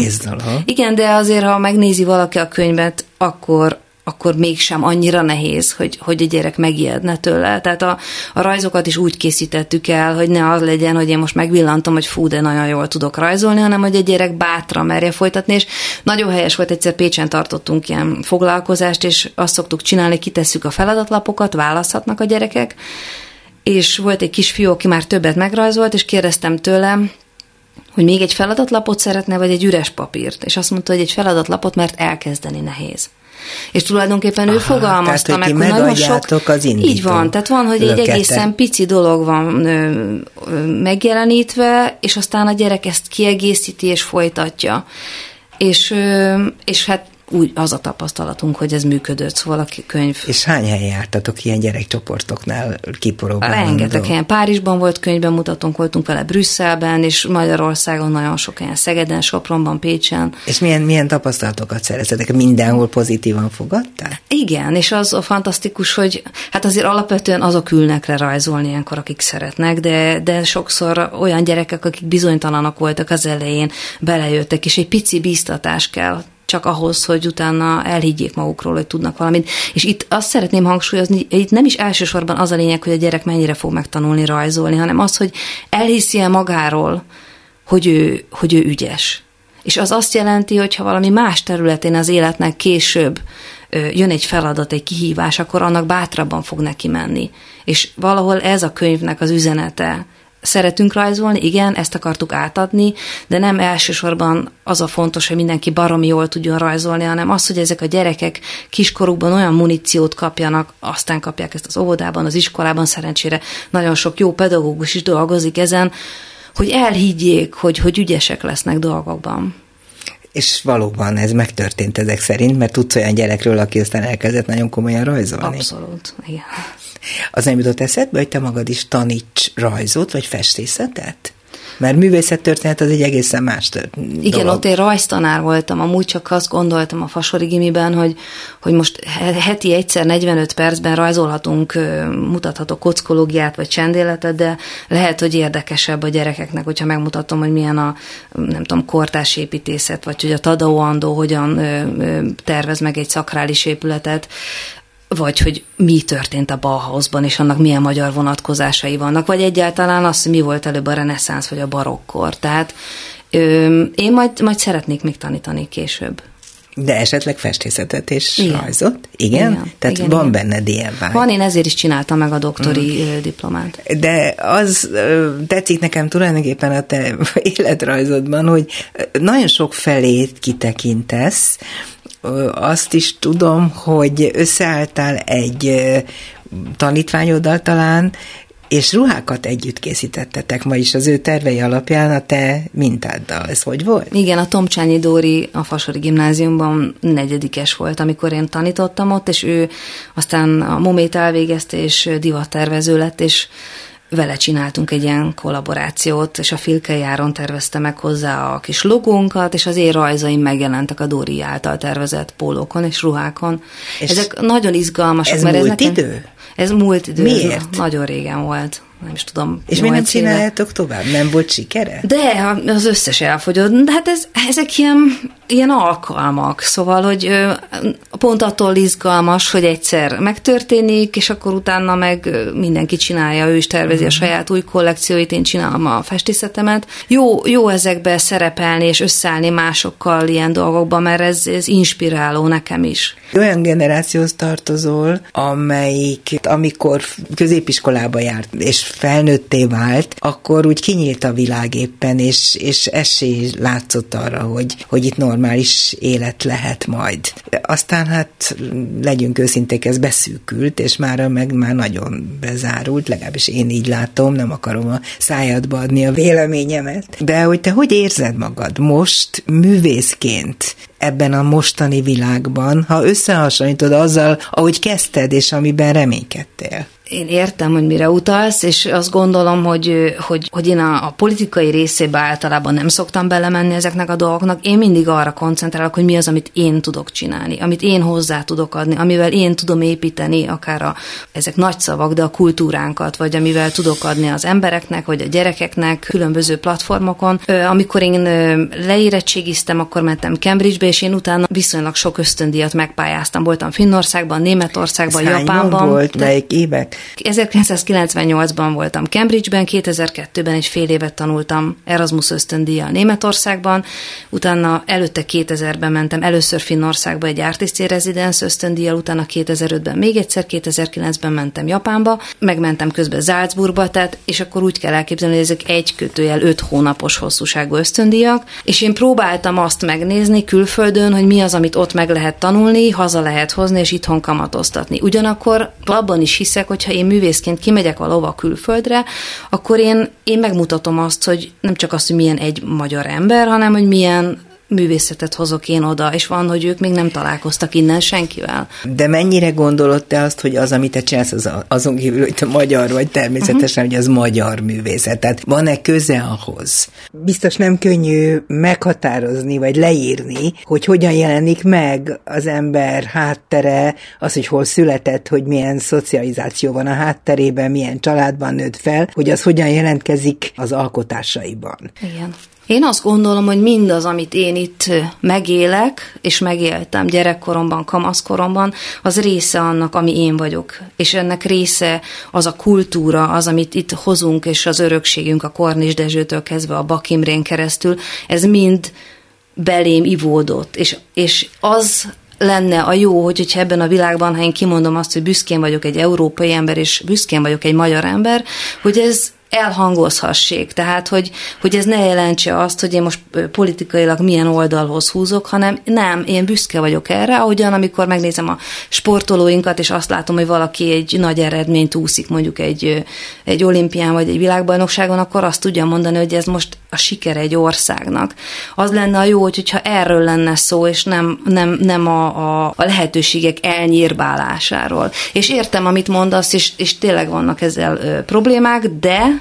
Igen, de azért, ha megnézi valaki a könyvet, akkor akkor mégsem annyira nehéz, hogy, hogy a gyerek megijedne tőle. Tehát a, a rajzokat is úgy készítettük el, hogy ne az legyen, hogy én most megvillantom, hogy fú, de nagyon jól tudok rajzolni, hanem hogy a gyerek bátra merje folytatni, és nagyon helyes volt, egyszer Pécsen tartottunk ilyen foglalkozást, és azt szoktuk csinálni, kitesszük a feladatlapokat, választhatnak a gyerekek, és volt egy kisfiú, aki már többet megrajzolt, és kérdeztem tőlem, hogy még egy feladatlapot szeretne, vagy egy üres papírt. És azt mondta, hogy egy feladatlapot, mert elkezdeni nehéz. És tulajdonképpen Aha, ő fogalmazta tehát, meg, hogy nagyon sok... az indító Így van, tehát van, hogy lökete. egy egészen pici dolog van ö, ö, megjelenítve, és aztán a gyerek ezt kiegészíti és folytatja. És, ö, és hát úgy az a tapasztalatunk, hogy ez működött, szóval a könyv. És hány helyen jártatok ilyen gyerekcsoportoknál kiporogva? Rengeteg helyen. Párizsban volt könyvbemutatónk, voltunk vele Brüsszelben, és Magyarországon nagyon sok helyen, Szegeden, Sopronban, Pécsen. És milyen, milyen tapasztalatokat szereztetek? Mindenhol pozitívan fogadtál? Igen, és az a fantasztikus, hogy hát azért alapvetően azok ülnek le rajzolni ilyenkor, akik szeretnek, de, de sokszor olyan gyerekek, akik bizonytalanak voltak az elején, belejöttek, és egy pici bíztatás kell csak ahhoz, hogy utána elhiggyék magukról, hogy tudnak valamit. És itt azt szeretném hangsúlyozni, itt nem is elsősorban az a lényeg, hogy a gyerek mennyire fog megtanulni rajzolni, hanem az, hogy elhiszi el magáról, hogy ő, hogy ő ügyes. És az azt jelenti, hogy ha valami más területén az életnek később jön egy feladat, egy kihívás, akkor annak bátrabban fog neki menni. És valahol ez a könyvnek az üzenete, szeretünk rajzolni, igen, ezt akartuk átadni, de nem elsősorban az a fontos, hogy mindenki baromi jól tudjon rajzolni, hanem az, hogy ezek a gyerekek kiskorukban olyan muníciót kapjanak, aztán kapják ezt az óvodában, az iskolában, szerencsére nagyon sok jó pedagógus is dolgozik ezen, hogy elhiggyék, hogy, hogy ügyesek lesznek dolgokban. És valóban ez megtörtént ezek szerint, mert tudsz olyan gyerekről, aki aztán elkezdett nagyon komolyan rajzolni. Abszolút, igen. Az nem jutott eszedbe, hogy te magad is taníts rajzot, vagy festészetet? Mert művészettörténet az egy egészen más történet. Igen, dolog. ott én rajztanár voltam, amúgy csak azt gondoltam a Fasori gimiben, hogy, hogy most heti egyszer 45 percben rajzolhatunk, mutathatok kockológiát vagy csendéletet, de lehet, hogy érdekesebb a gyerekeknek, hogyha megmutatom, hogy milyen a, nem tudom, kortás építészet, vagy hogy a Tadao Ando hogyan tervez meg egy szakrális épületet vagy hogy mi történt a Bauhausban, és annak milyen magyar vonatkozásai vannak, vagy egyáltalán az, hogy mi volt előbb a reneszánsz, vagy a barokkor. Tehát ö, én majd, majd szeretnék még tanítani később. De esetleg festészet és igen. rajzot? Igen? igen Tehát igen, van igen. benned ilyen vágy. Van, én ezért is csináltam meg a doktori mm. diplomát. De az tetszik nekem tulajdonképpen a te [laughs] életrajzodban, hogy nagyon sok felét kitekintesz, azt is tudom, hogy összeálltál egy tanítványoddal talán, és ruhákat együtt készítettetek ma is az ő tervei alapján a te mintáddal. Ez hogy volt? Igen, a Tomcsányi Dóri a Fasori gimnáziumban negyedikes volt, amikor én tanítottam ott, és ő aztán a momét elvégezte, és divattervező lett, és vele csináltunk egy ilyen kollaborációt, és a Filke Járon tervezte meg hozzá a kis logónkat, és az én rajzaim megjelentek a Dóri által tervezett pólókon és ruhákon. És Ezek nagyon izgalmasak. Ez mert múlt ez nekem, idő? Ez múlt idő. Miért? Nagyon régen volt nem is tudom. És mi nem csináljátok tovább? Nem volt sikere? De, az összes elfogyott. De hát ez, ezek ilyen, ilyen alkalmak. Szóval, hogy pont attól izgalmas, hogy egyszer megtörténik, és akkor utána meg mindenki csinálja, ő is tervezi a mhm. saját új kollekcióit, én csinálom a festészetemet. Jó, jó ezekbe szerepelni és összeállni másokkal ilyen dolgokban, mert ez, ez inspiráló nekem is. Olyan generációhoz tartozol, amelyik, amikor középiskolába járt, és felnőtté vált, akkor úgy kinyílt a világ éppen, és, és esély látszott arra, hogy, hogy itt normális élet lehet majd. Aztán hát legyünk őszinték, ez beszűkült, és már meg már nagyon bezárult, legalábbis én így látom, nem akarom a szájadba adni a véleményemet. De hogy te hogy érzed magad most művészként ebben a mostani világban, ha összehasonlítod azzal, ahogy kezdted, és amiben reménykedtél? Én értem, hogy mire utalsz, és azt gondolom, hogy, hogy, hogy én a, a politikai részébe általában nem szoktam belemenni ezeknek a dolgoknak. Én mindig arra koncentrálok, hogy mi az, amit én tudok csinálni, amit én hozzá tudok adni, amivel én tudom építeni, akár a, ezek nagy szavak, de a kultúránkat, vagy amivel tudok adni az embereknek, vagy a gyerekeknek különböző platformokon. Amikor én leérettségiztem, akkor mentem Cambridgebe, és én utána viszonylag sok ösztöndíjat megpályáztam. Voltam Finnországban, Németországban, Ez Japánban. volt? Melyik évek? 1998-ban voltam Cambridge-ben, 2002-ben egy fél évet tanultam Erasmus ösztöndíjjal Németországban, utána előtte 2000-ben mentem először Finnországba egy artisti residence ösztöndíjjal, utána 2005-ben még egyszer, 2009-ben mentem Japánba, megmentem közben Salzburgba, tehát, és akkor úgy kell elképzelni, hogy ezek egy kötőjel öt hónapos hosszúságú ösztöndíjak, és én próbáltam azt megnézni külföldön, hogy mi az, amit ott meg lehet tanulni, haza lehet hozni, és itthon kamatoztatni. Ugyanakkor abban is hiszek, hogy hogyha én művészként kimegyek valahova külföldre, akkor én, én megmutatom azt, hogy nem csak azt, hogy milyen egy magyar ember, hanem hogy milyen művészetet hozok én oda, és van, hogy ők még nem találkoztak innen senkivel. De mennyire gondolod te azt, hogy az, amit te csinálsz, az azon kívül, hogy te magyar vagy, természetesen, uh-huh. hogy az magyar művészet. Tehát van-e köze ahhoz? Biztos nem könnyű meghatározni, vagy leírni, hogy hogyan jelenik meg az ember háttere, az, hogy hol született, hogy milyen szocializáció van a hátterében, milyen családban nőtt fel, hogy az hogyan jelentkezik az alkotásaiban. Igen. Én azt gondolom, hogy mindaz, amit én itt megélek, és megéltem gyerekkoromban, kamaszkoromban, az része annak, ami én vagyok. És ennek része az a kultúra, az, amit itt hozunk, és az örökségünk a Kornis Dezsőtől kezdve a Bakimrén keresztül, ez mind belém ivódott. És, és az lenne a jó, hogy, hogyha ebben a világban, ha én kimondom azt, hogy büszkén vagyok egy európai ember, és büszkén vagyok egy magyar ember, hogy ez elhangozhassék. Tehát, hogy, hogy ez ne jelentse azt, hogy én most politikailag milyen oldalhoz húzok, hanem nem, én büszke vagyok erre, ahogyan amikor megnézem a sportolóinkat, és azt látom, hogy valaki egy nagy eredményt úszik mondjuk egy, egy olimpián vagy egy világbajnokságon, akkor azt tudja mondani, hogy ez most a siker egy országnak. Az lenne a jó, hogyha erről lenne szó, és nem, nem, nem a, a, a lehetőségek elnyírbálásáról. És értem, amit mondasz, és, és tényleg vannak ezzel ö, problémák, de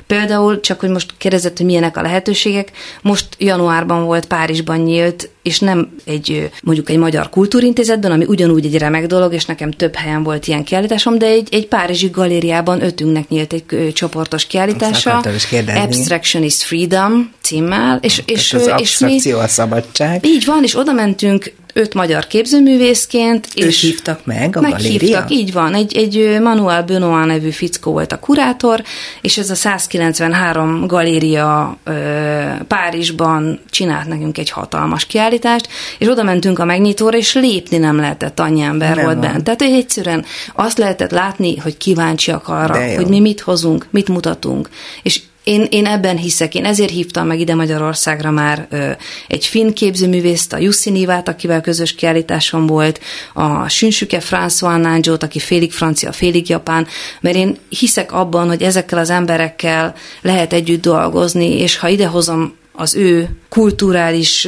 például csak, hogy most kérdezett, hogy milyenek a lehetőségek, most januárban volt Párizsban nyílt és nem egy mondjuk egy magyar kultúrintézetben, ami ugyanúgy egy remek dolog, és nekem több helyen volt ilyen kiállításom, de egy, egy párizsi galériában ötünknek nyílt egy ö, csoportos kiállítása. Abstraction is Freedom címmel. És, és, az és mi, a szabadság. Így van, és oda mentünk öt magyar képzőművészként. Ők és hívtak meg a meghívtak, galéria? így van. Egy, egy Manuel Benoit nevű fickó volt a kurátor, és ez a 193 galéria Párizsban csinált nekünk egy hatalmas kiállítást, és oda mentünk a megnyitóra, és lépni nem lehetett, annyi ember nem volt van. benne. Tehát, egyszerűen azt lehetett látni, hogy kíváncsiak arra, hogy mi mit hozunk, mit mutatunk. És én, én ebben hiszek, én ezért hívtam meg ide Magyarországra már ö, egy finn képzőművészt, a Jussi Nivát, akivel közös kiállításom volt, a Sünsuke François Nanjot, aki félig francia, félig japán, mert én hiszek abban, hogy ezekkel az emberekkel lehet együtt dolgozni, és ha idehozom az ő kulturális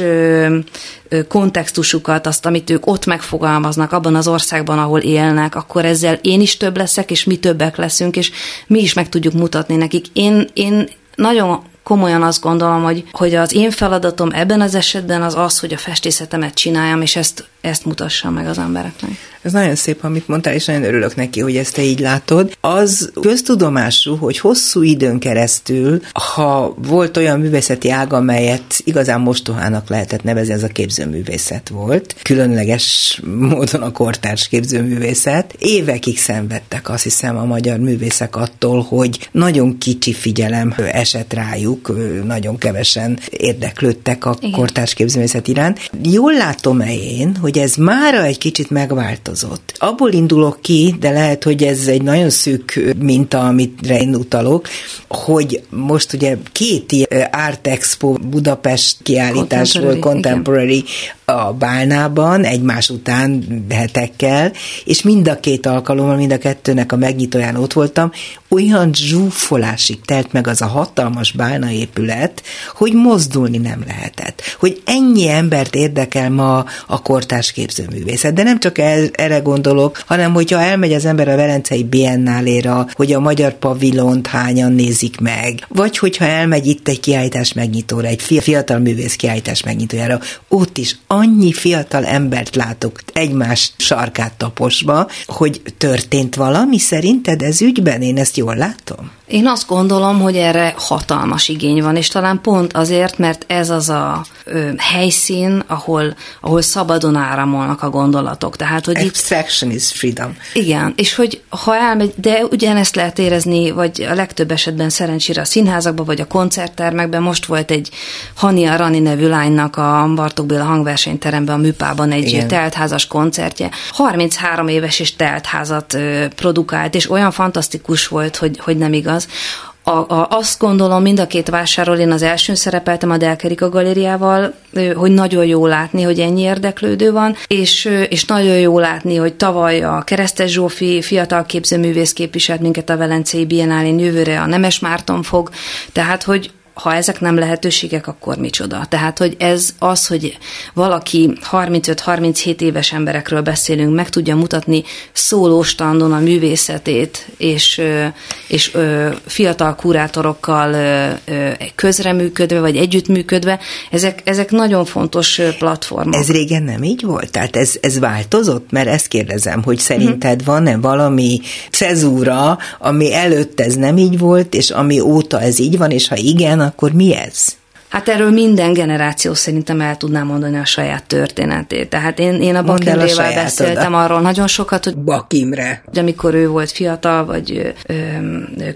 kontextusukat, azt, amit ők ott megfogalmaznak abban az országban, ahol élnek, akkor ezzel én is több leszek, és mi többek leszünk, és mi is meg tudjuk mutatni nekik. Én, én nagyon komolyan azt gondolom, hogy, hogy az én feladatom ebben az esetben az az, hogy a festészetemet csináljam, és ezt, ezt mutassam meg az embereknek. Ez nagyon szép, amit mondtál, és nagyon örülök neki, hogy ezt te így látod. Az köztudomású, hogy hosszú időn keresztül, ha volt olyan művészeti ág, amelyet igazán mostohának lehetett nevezni, az a képzőművészet volt. Különleges módon a kortárs képzőművészet. Évekig szenvedtek azt hiszem a magyar művészek attól, hogy nagyon kicsi figyelem esett rájuk, nagyon kevesen érdeklődtek a Igen. kortárs képzőművészet iránt. Jól látom-e én, hogy ez mára egy kicsit megváltozott? Változott. Abból indulok ki, de lehet, hogy ez egy nagyon szűk minta, amitre én utalok, hogy most ugye két Art Expo Budapest kiállítás volt, Contemporary a Bálnában, egymás után hetekkel, és mind a két alkalommal, mind a kettőnek a megnyitóján ott voltam, olyan zsúfolásig telt meg az a hatalmas bálna épület, hogy mozdulni nem lehetett. Hogy ennyi embert érdekel ma a kortárs képzőművészet. De nem csak el, erre gondolok, hanem hogyha elmegy az ember a Velencei Biennáléra, hogy a magyar pavilont hányan nézik meg, vagy hogyha elmegy itt egy kiállítás megnyitóra, egy fiatal művész kiállítás megnyitójára, ott is annyi fiatal embert látok egymás sarkát taposva, hogy történt valami szerinted ez ügyben? Én ezt jól látom? Én azt gondolom, hogy erre hatalmas igény van, és talán pont azért, mert ez az a ö, helyszín, ahol, ahol szabadon áramolnak a gondolatok. Tehát, hogy Abstraction itt, is freedom. Igen, és hogy ha elmegy, de ugyanezt lehet érezni, vagy a legtöbb esetben szerencsére a színházakban, vagy a koncerttermekben. Most volt egy Hania Rani nevű lánynak a Bartók Béla hangversenyteremben, a Műpában egy Igen. teltházas koncertje. 33 éves és teltházat produkált, és olyan fantasztikus volt, hogy, hogy nem igaz. A, a, azt gondolom, mind a két vásárról én az elsőn szerepeltem a Delkerika galériával, hogy nagyon jó látni, hogy ennyi érdeklődő van, és, és nagyon jó látni, hogy tavaly a Keresztes Zsófi fiatal képzőművész képviselt minket a Velencei Biennálén, jövőre a Nemes Márton fog, tehát hogy ha ezek nem lehetőségek, akkor micsoda? Tehát, hogy ez az, hogy valaki 35-37 éves emberekről beszélünk, meg tudja mutatni szólóstandon a művészetét, és, és fiatal kurátorokkal közreműködve, vagy együttműködve, ezek, ezek nagyon fontos platformok. Ez régen nem így volt? Tehát ez, ez változott? Mert ezt kérdezem, hogy szerinted uh-huh. van-e valami cezúra, ami előtt ez nem így volt, és ami óta ez így van, és ha igen, akkor mi ez? Hát erről minden generáció szerintem el tudná mondani a saját történetét. Tehát én, én a Bakimrével beszéltem arról nagyon sokat, hogy Bakimre. Hogy amikor ő volt fiatal, vagy ö,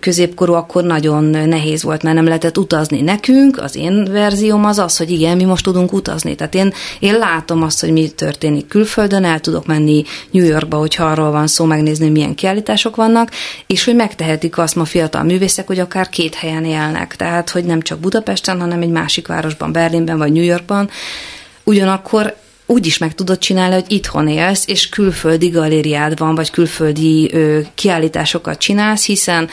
középkorú, akkor nagyon nehéz volt, mert nem lehetett utazni. Nekünk az én verzióm az az, hogy igen, mi most tudunk utazni. Tehát én, én látom azt, hogy mi történik külföldön, el tudok menni New Yorkba, hogyha arról van szó, megnézni, milyen kiállítások vannak, és hogy megtehetik azt ma fiatal művészek, hogy akár két helyen élnek. Tehát, hogy nem csak Budapesten, hanem egy más másik városban, Berlinben vagy New Yorkban, ugyanakkor úgy is meg tudod csinálni, hogy itthon élsz, és külföldi galériád van, vagy külföldi ö, kiállításokat csinálsz, hiszen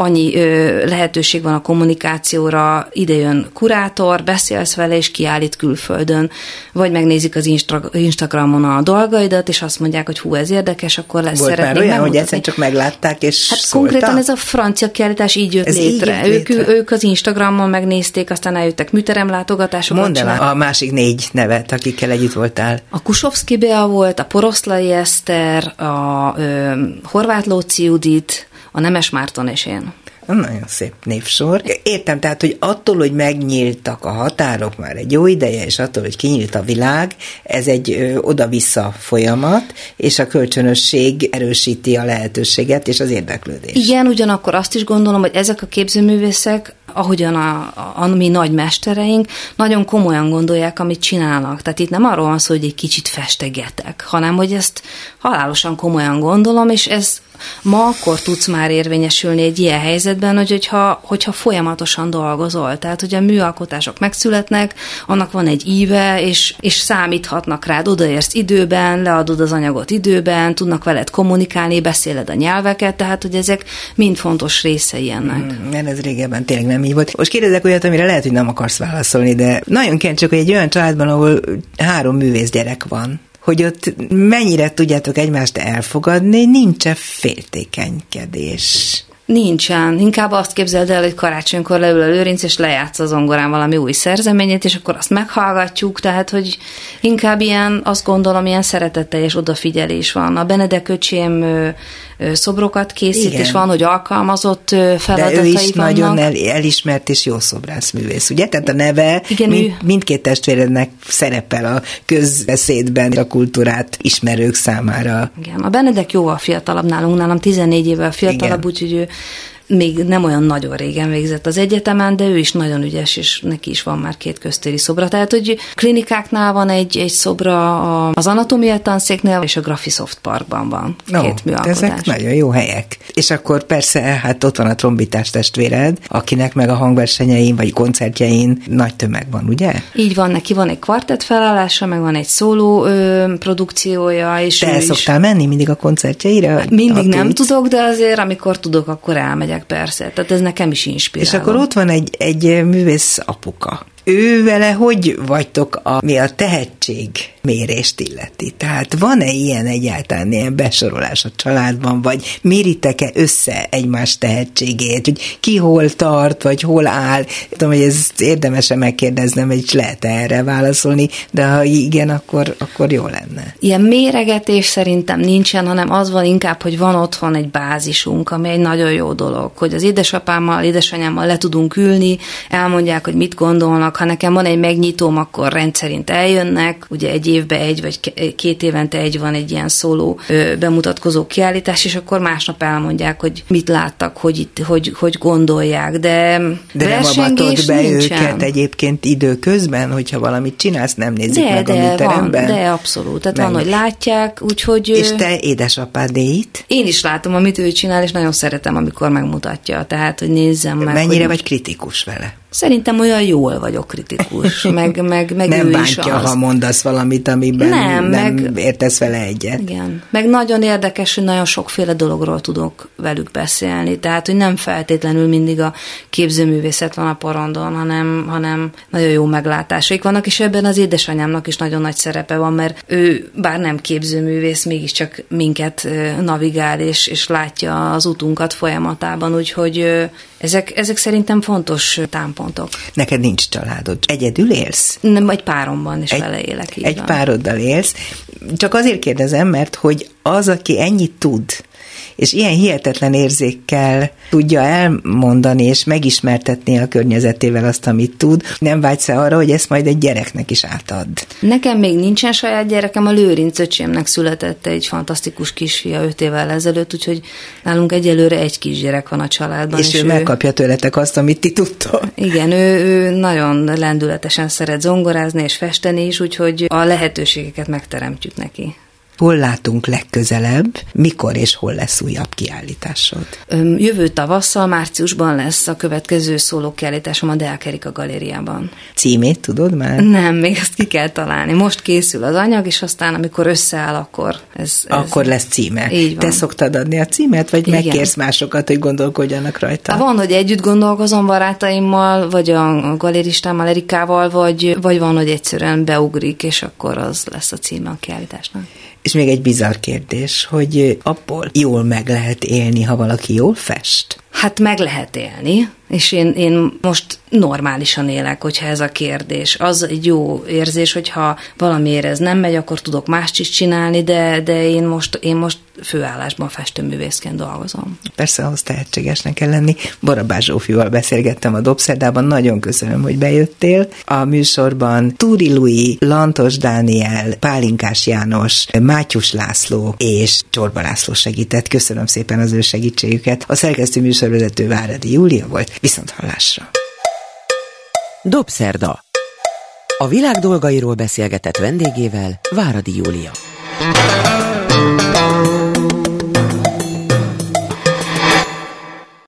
annyi ö, lehetőség van a kommunikációra, idejön kurátor, beszélsz vele, és kiállít külföldön, vagy megnézik az Instra- Instagramon a dolgaidat, és azt mondják, hogy hú, ez érdekes, akkor lesz Volt szeretnék már olyan, hogy egyszer csak meglátták, és Hát szóltak? konkrétan ez a francia kiállítás így jött Ez létre. így jött Ők, létre. ők az Instagramon megnézték, aztán eljöttek műteremlátogatásokat Mondd el a másik négy nevet, akikkel együtt voltál. A Kusovszki Bea volt, a Poroszlai Eszter, a ö, Horváth Lóci Judit, a Nemes Márton és én. Nagyon szép névsor. Értem, tehát, hogy attól, hogy megnyíltak a határok már egy jó ideje, és attól, hogy kinyílt a világ, ez egy oda-vissza folyamat, és a kölcsönösség erősíti a lehetőséget és az érdeklődést. Igen, ugyanakkor azt is gondolom, hogy ezek a képzőművészek, ahogyan a, a, a mi nagy mestereink, nagyon komolyan gondolják, amit csinálnak. Tehát itt nem arról van szó, hogy egy kicsit festegetek, hanem hogy ezt halálosan komolyan gondolom, és ez ma akkor tudsz már érvényesülni egy ilyen helyzetben, hogy hogyha, hogyha folyamatosan dolgozol. Tehát, hogy a műalkotások megszületnek, annak van egy íve, és, és számíthatnak rád, odaérsz időben, leadod az anyagot időben, tudnak veled kommunikálni, beszéled a nyelveket, tehát, hogy ezek mind fontos részei ennek. Mm, ez régebben tényleg nem így volt. Most kérdezek olyat, amire lehet, hogy nem akarsz válaszolni, de nagyon kíváncsiak, hogy egy olyan családban, ahol három művész gyerek van, hogy ott mennyire tudjátok egymást elfogadni, nincs-e féltékenykedés? Nincsen. Inkább azt képzeld el, hogy karácsonykor leül a lőrinc, és lejátsz az zongorán valami új szerzeményét, és akkor azt meghallgatjuk, tehát, hogy inkább ilyen, azt gondolom, ilyen szeretetteljes odafigyelés van. A Benedek öcsém szobrokat készít, Igen. és van, hogy alkalmazott ö, De feladatai ő is vannak. nagyon el, elismert és jó szobrászművész, ugye? Tehát a neve Igen, mind, ő- mindkét testvérednek szerepel a közbeszédben, a kultúrát ismerők számára. Igen, a Benedek jóval fiatalabb nálunk, nálam 14 évvel fiatalabb, úgyhogy ő még nem olyan nagyon régen végzett az egyetemen, de ő is nagyon ügyes, és neki is van már két köztéri szobra. Tehát, hogy klinikáknál van egy, egy szobra az anatómia tanszéknél, és a Graphisoft Parkban van No, két műalkotás. ezek nagyon jó helyek. És akkor persze, hát ott van a trombitás testvéred, akinek meg a hangversenyein vagy koncertjein nagy tömeg van, ugye? Így van, neki van egy kvartett felállása, meg van egy szóló ö, produkciója, és Te el is... szoktál menni mindig a koncertjeire? Mindig Ha nem tudsz? tudok, de azért, amikor tudok, akkor elmegyek persze. Tehát ez nekem is inspiráló. És akkor ott van egy, egy művész apuka. Ő vele hogy vagytok, a, mi a tehetség mérést illeti? Tehát van-e ilyen egyáltalán ilyen besorolás a családban, vagy méritek-e össze egymás tehetségét, hogy ki hol tart, vagy hol áll? Tudom, hogy ez érdemes megkérdeznem, hogy lehet erre válaszolni, de ha igen, akkor, akkor jó lenne. Ilyen méregetés szerintem nincsen, hanem az van inkább, hogy van otthon egy bázisunk, ami egy nagyon jó dolog, hogy az édesapámmal, édesanyámmal le tudunk ülni, elmondják, hogy mit gondolnak, ha nekem van egy megnyitóm, akkor rendszerint eljönnek, ugye egy évbe egy, vagy két évente egy van egy ilyen szóló bemutatkozó kiállítás, és akkor másnap elmondják, hogy mit láttak, hogy, itt, hogy, hogy gondolják, de, De nem avatod be nincsen. őket egyébként időközben, hogyha valamit csinálsz, nem nézik De, meg a de, van, műteremben? de abszolút. Tehát van, Meg- hogy látják, úgyhogy... És te édesapádéit? Én is látom, amit ő csinál, és nagyon szeretem, amikor megmutatja. Tehát, hogy nézzem meg. Mennyire hogy vagy kritikus vele? Szerintem olyan jól vagyok kritikus, [laughs] meg, meg, meg nem ő bántja, is az. ha mondasz valamit, amiben Nem, nem, meg- értesz vele egyet. Igen. Meg nagyon érdekes, hogy nagyon sokféle dologról tudok velük beszélni. Tehát, hogy nem feltétlenül mindig a képzőművészet van a porondon, hanem, hanem nagyon jó meglátásaik vannak, és ebben az édesanyámnak is nagyon nagy szerepe van, mert ő bár nem képzőművész, mégiscsak minket navigál, és, és látja az utunkat folyamatában, úgyhogy ezek, ezek szerintem fontos támpontok. Neked nincs családod. Egyedül élsz? Nem, egy páromban is vele élek. Így egy van. pároddal élsz. Csak azért kérdezem, mert hogy az, aki ennyit tud, és ilyen hihetetlen érzékkel tudja elmondani és megismertetni a környezetével azt, amit tud, nem vágysz arra, hogy ezt majd egy gyereknek is átad. Nekem még nincsen saját gyerekem, a Lőrinc öcsémnek született egy fantasztikus kisfia öt évvel ezelőtt, úgyhogy nálunk egyelőre egy kisgyerek van a családban. és ő megkapja tőletek azt, amit ti tudtok. Igen, ő, ő nagyon lendületesen szeret zongorázni és festeni is, úgyhogy a lehetőségeket megteremtjük neki. Hol látunk legközelebb, mikor és hol lesz újabb kiállításod? Jövő tavasszal, márciusban lesz a következő szóló kiállításom a Deák Erika galériában. Címét tudod már? Nem, még ezt ki kell találni. Most készül az anyag, és aztán, amikor összeáll, akkor ez... ez Akkor lesz címe. Így van. Te szoktad adni a címet, vagy Igen. megkérsz másokat, hogy gondolkodjanak rajta? Van, hogy együtt gondolkozom barátaimmal, vagy a galéristámmal, Erikával, vagy, vagy van, hogy egyszerűen beugrik, és akkor az lesz a címe a kiállításnak. És még egy bizarr kérdés, hogy abból jól meg lehet élni, ha valaki jól fest? Hát meg lehet élni, és én, én most normálisan élek, hogyha ez a kérdés. Az egy jó érzés, hogyha valamiért ez nem megy, akkor tudok mást is csinálni, de, de én most, én most főállásban festőművészként dolgozom. Persze ahhoz tehetségesnek kell lenni. Barabás Zsófival beszélgettem a Dobszerdában, nagyon köszönöm, hogy bejöttél. A műsorban Túri Lui, Lantos Dániel, Pálinkás János, Mátyus László és Csorba László segített. Köszönöm szépen az ő segítségüket. A szerkesztő műsorvezető Váradi Júlia volt. Viszont hallásra! Dobszerda. A világ dolgairól beszélgetett vendégével Váradi Júlia.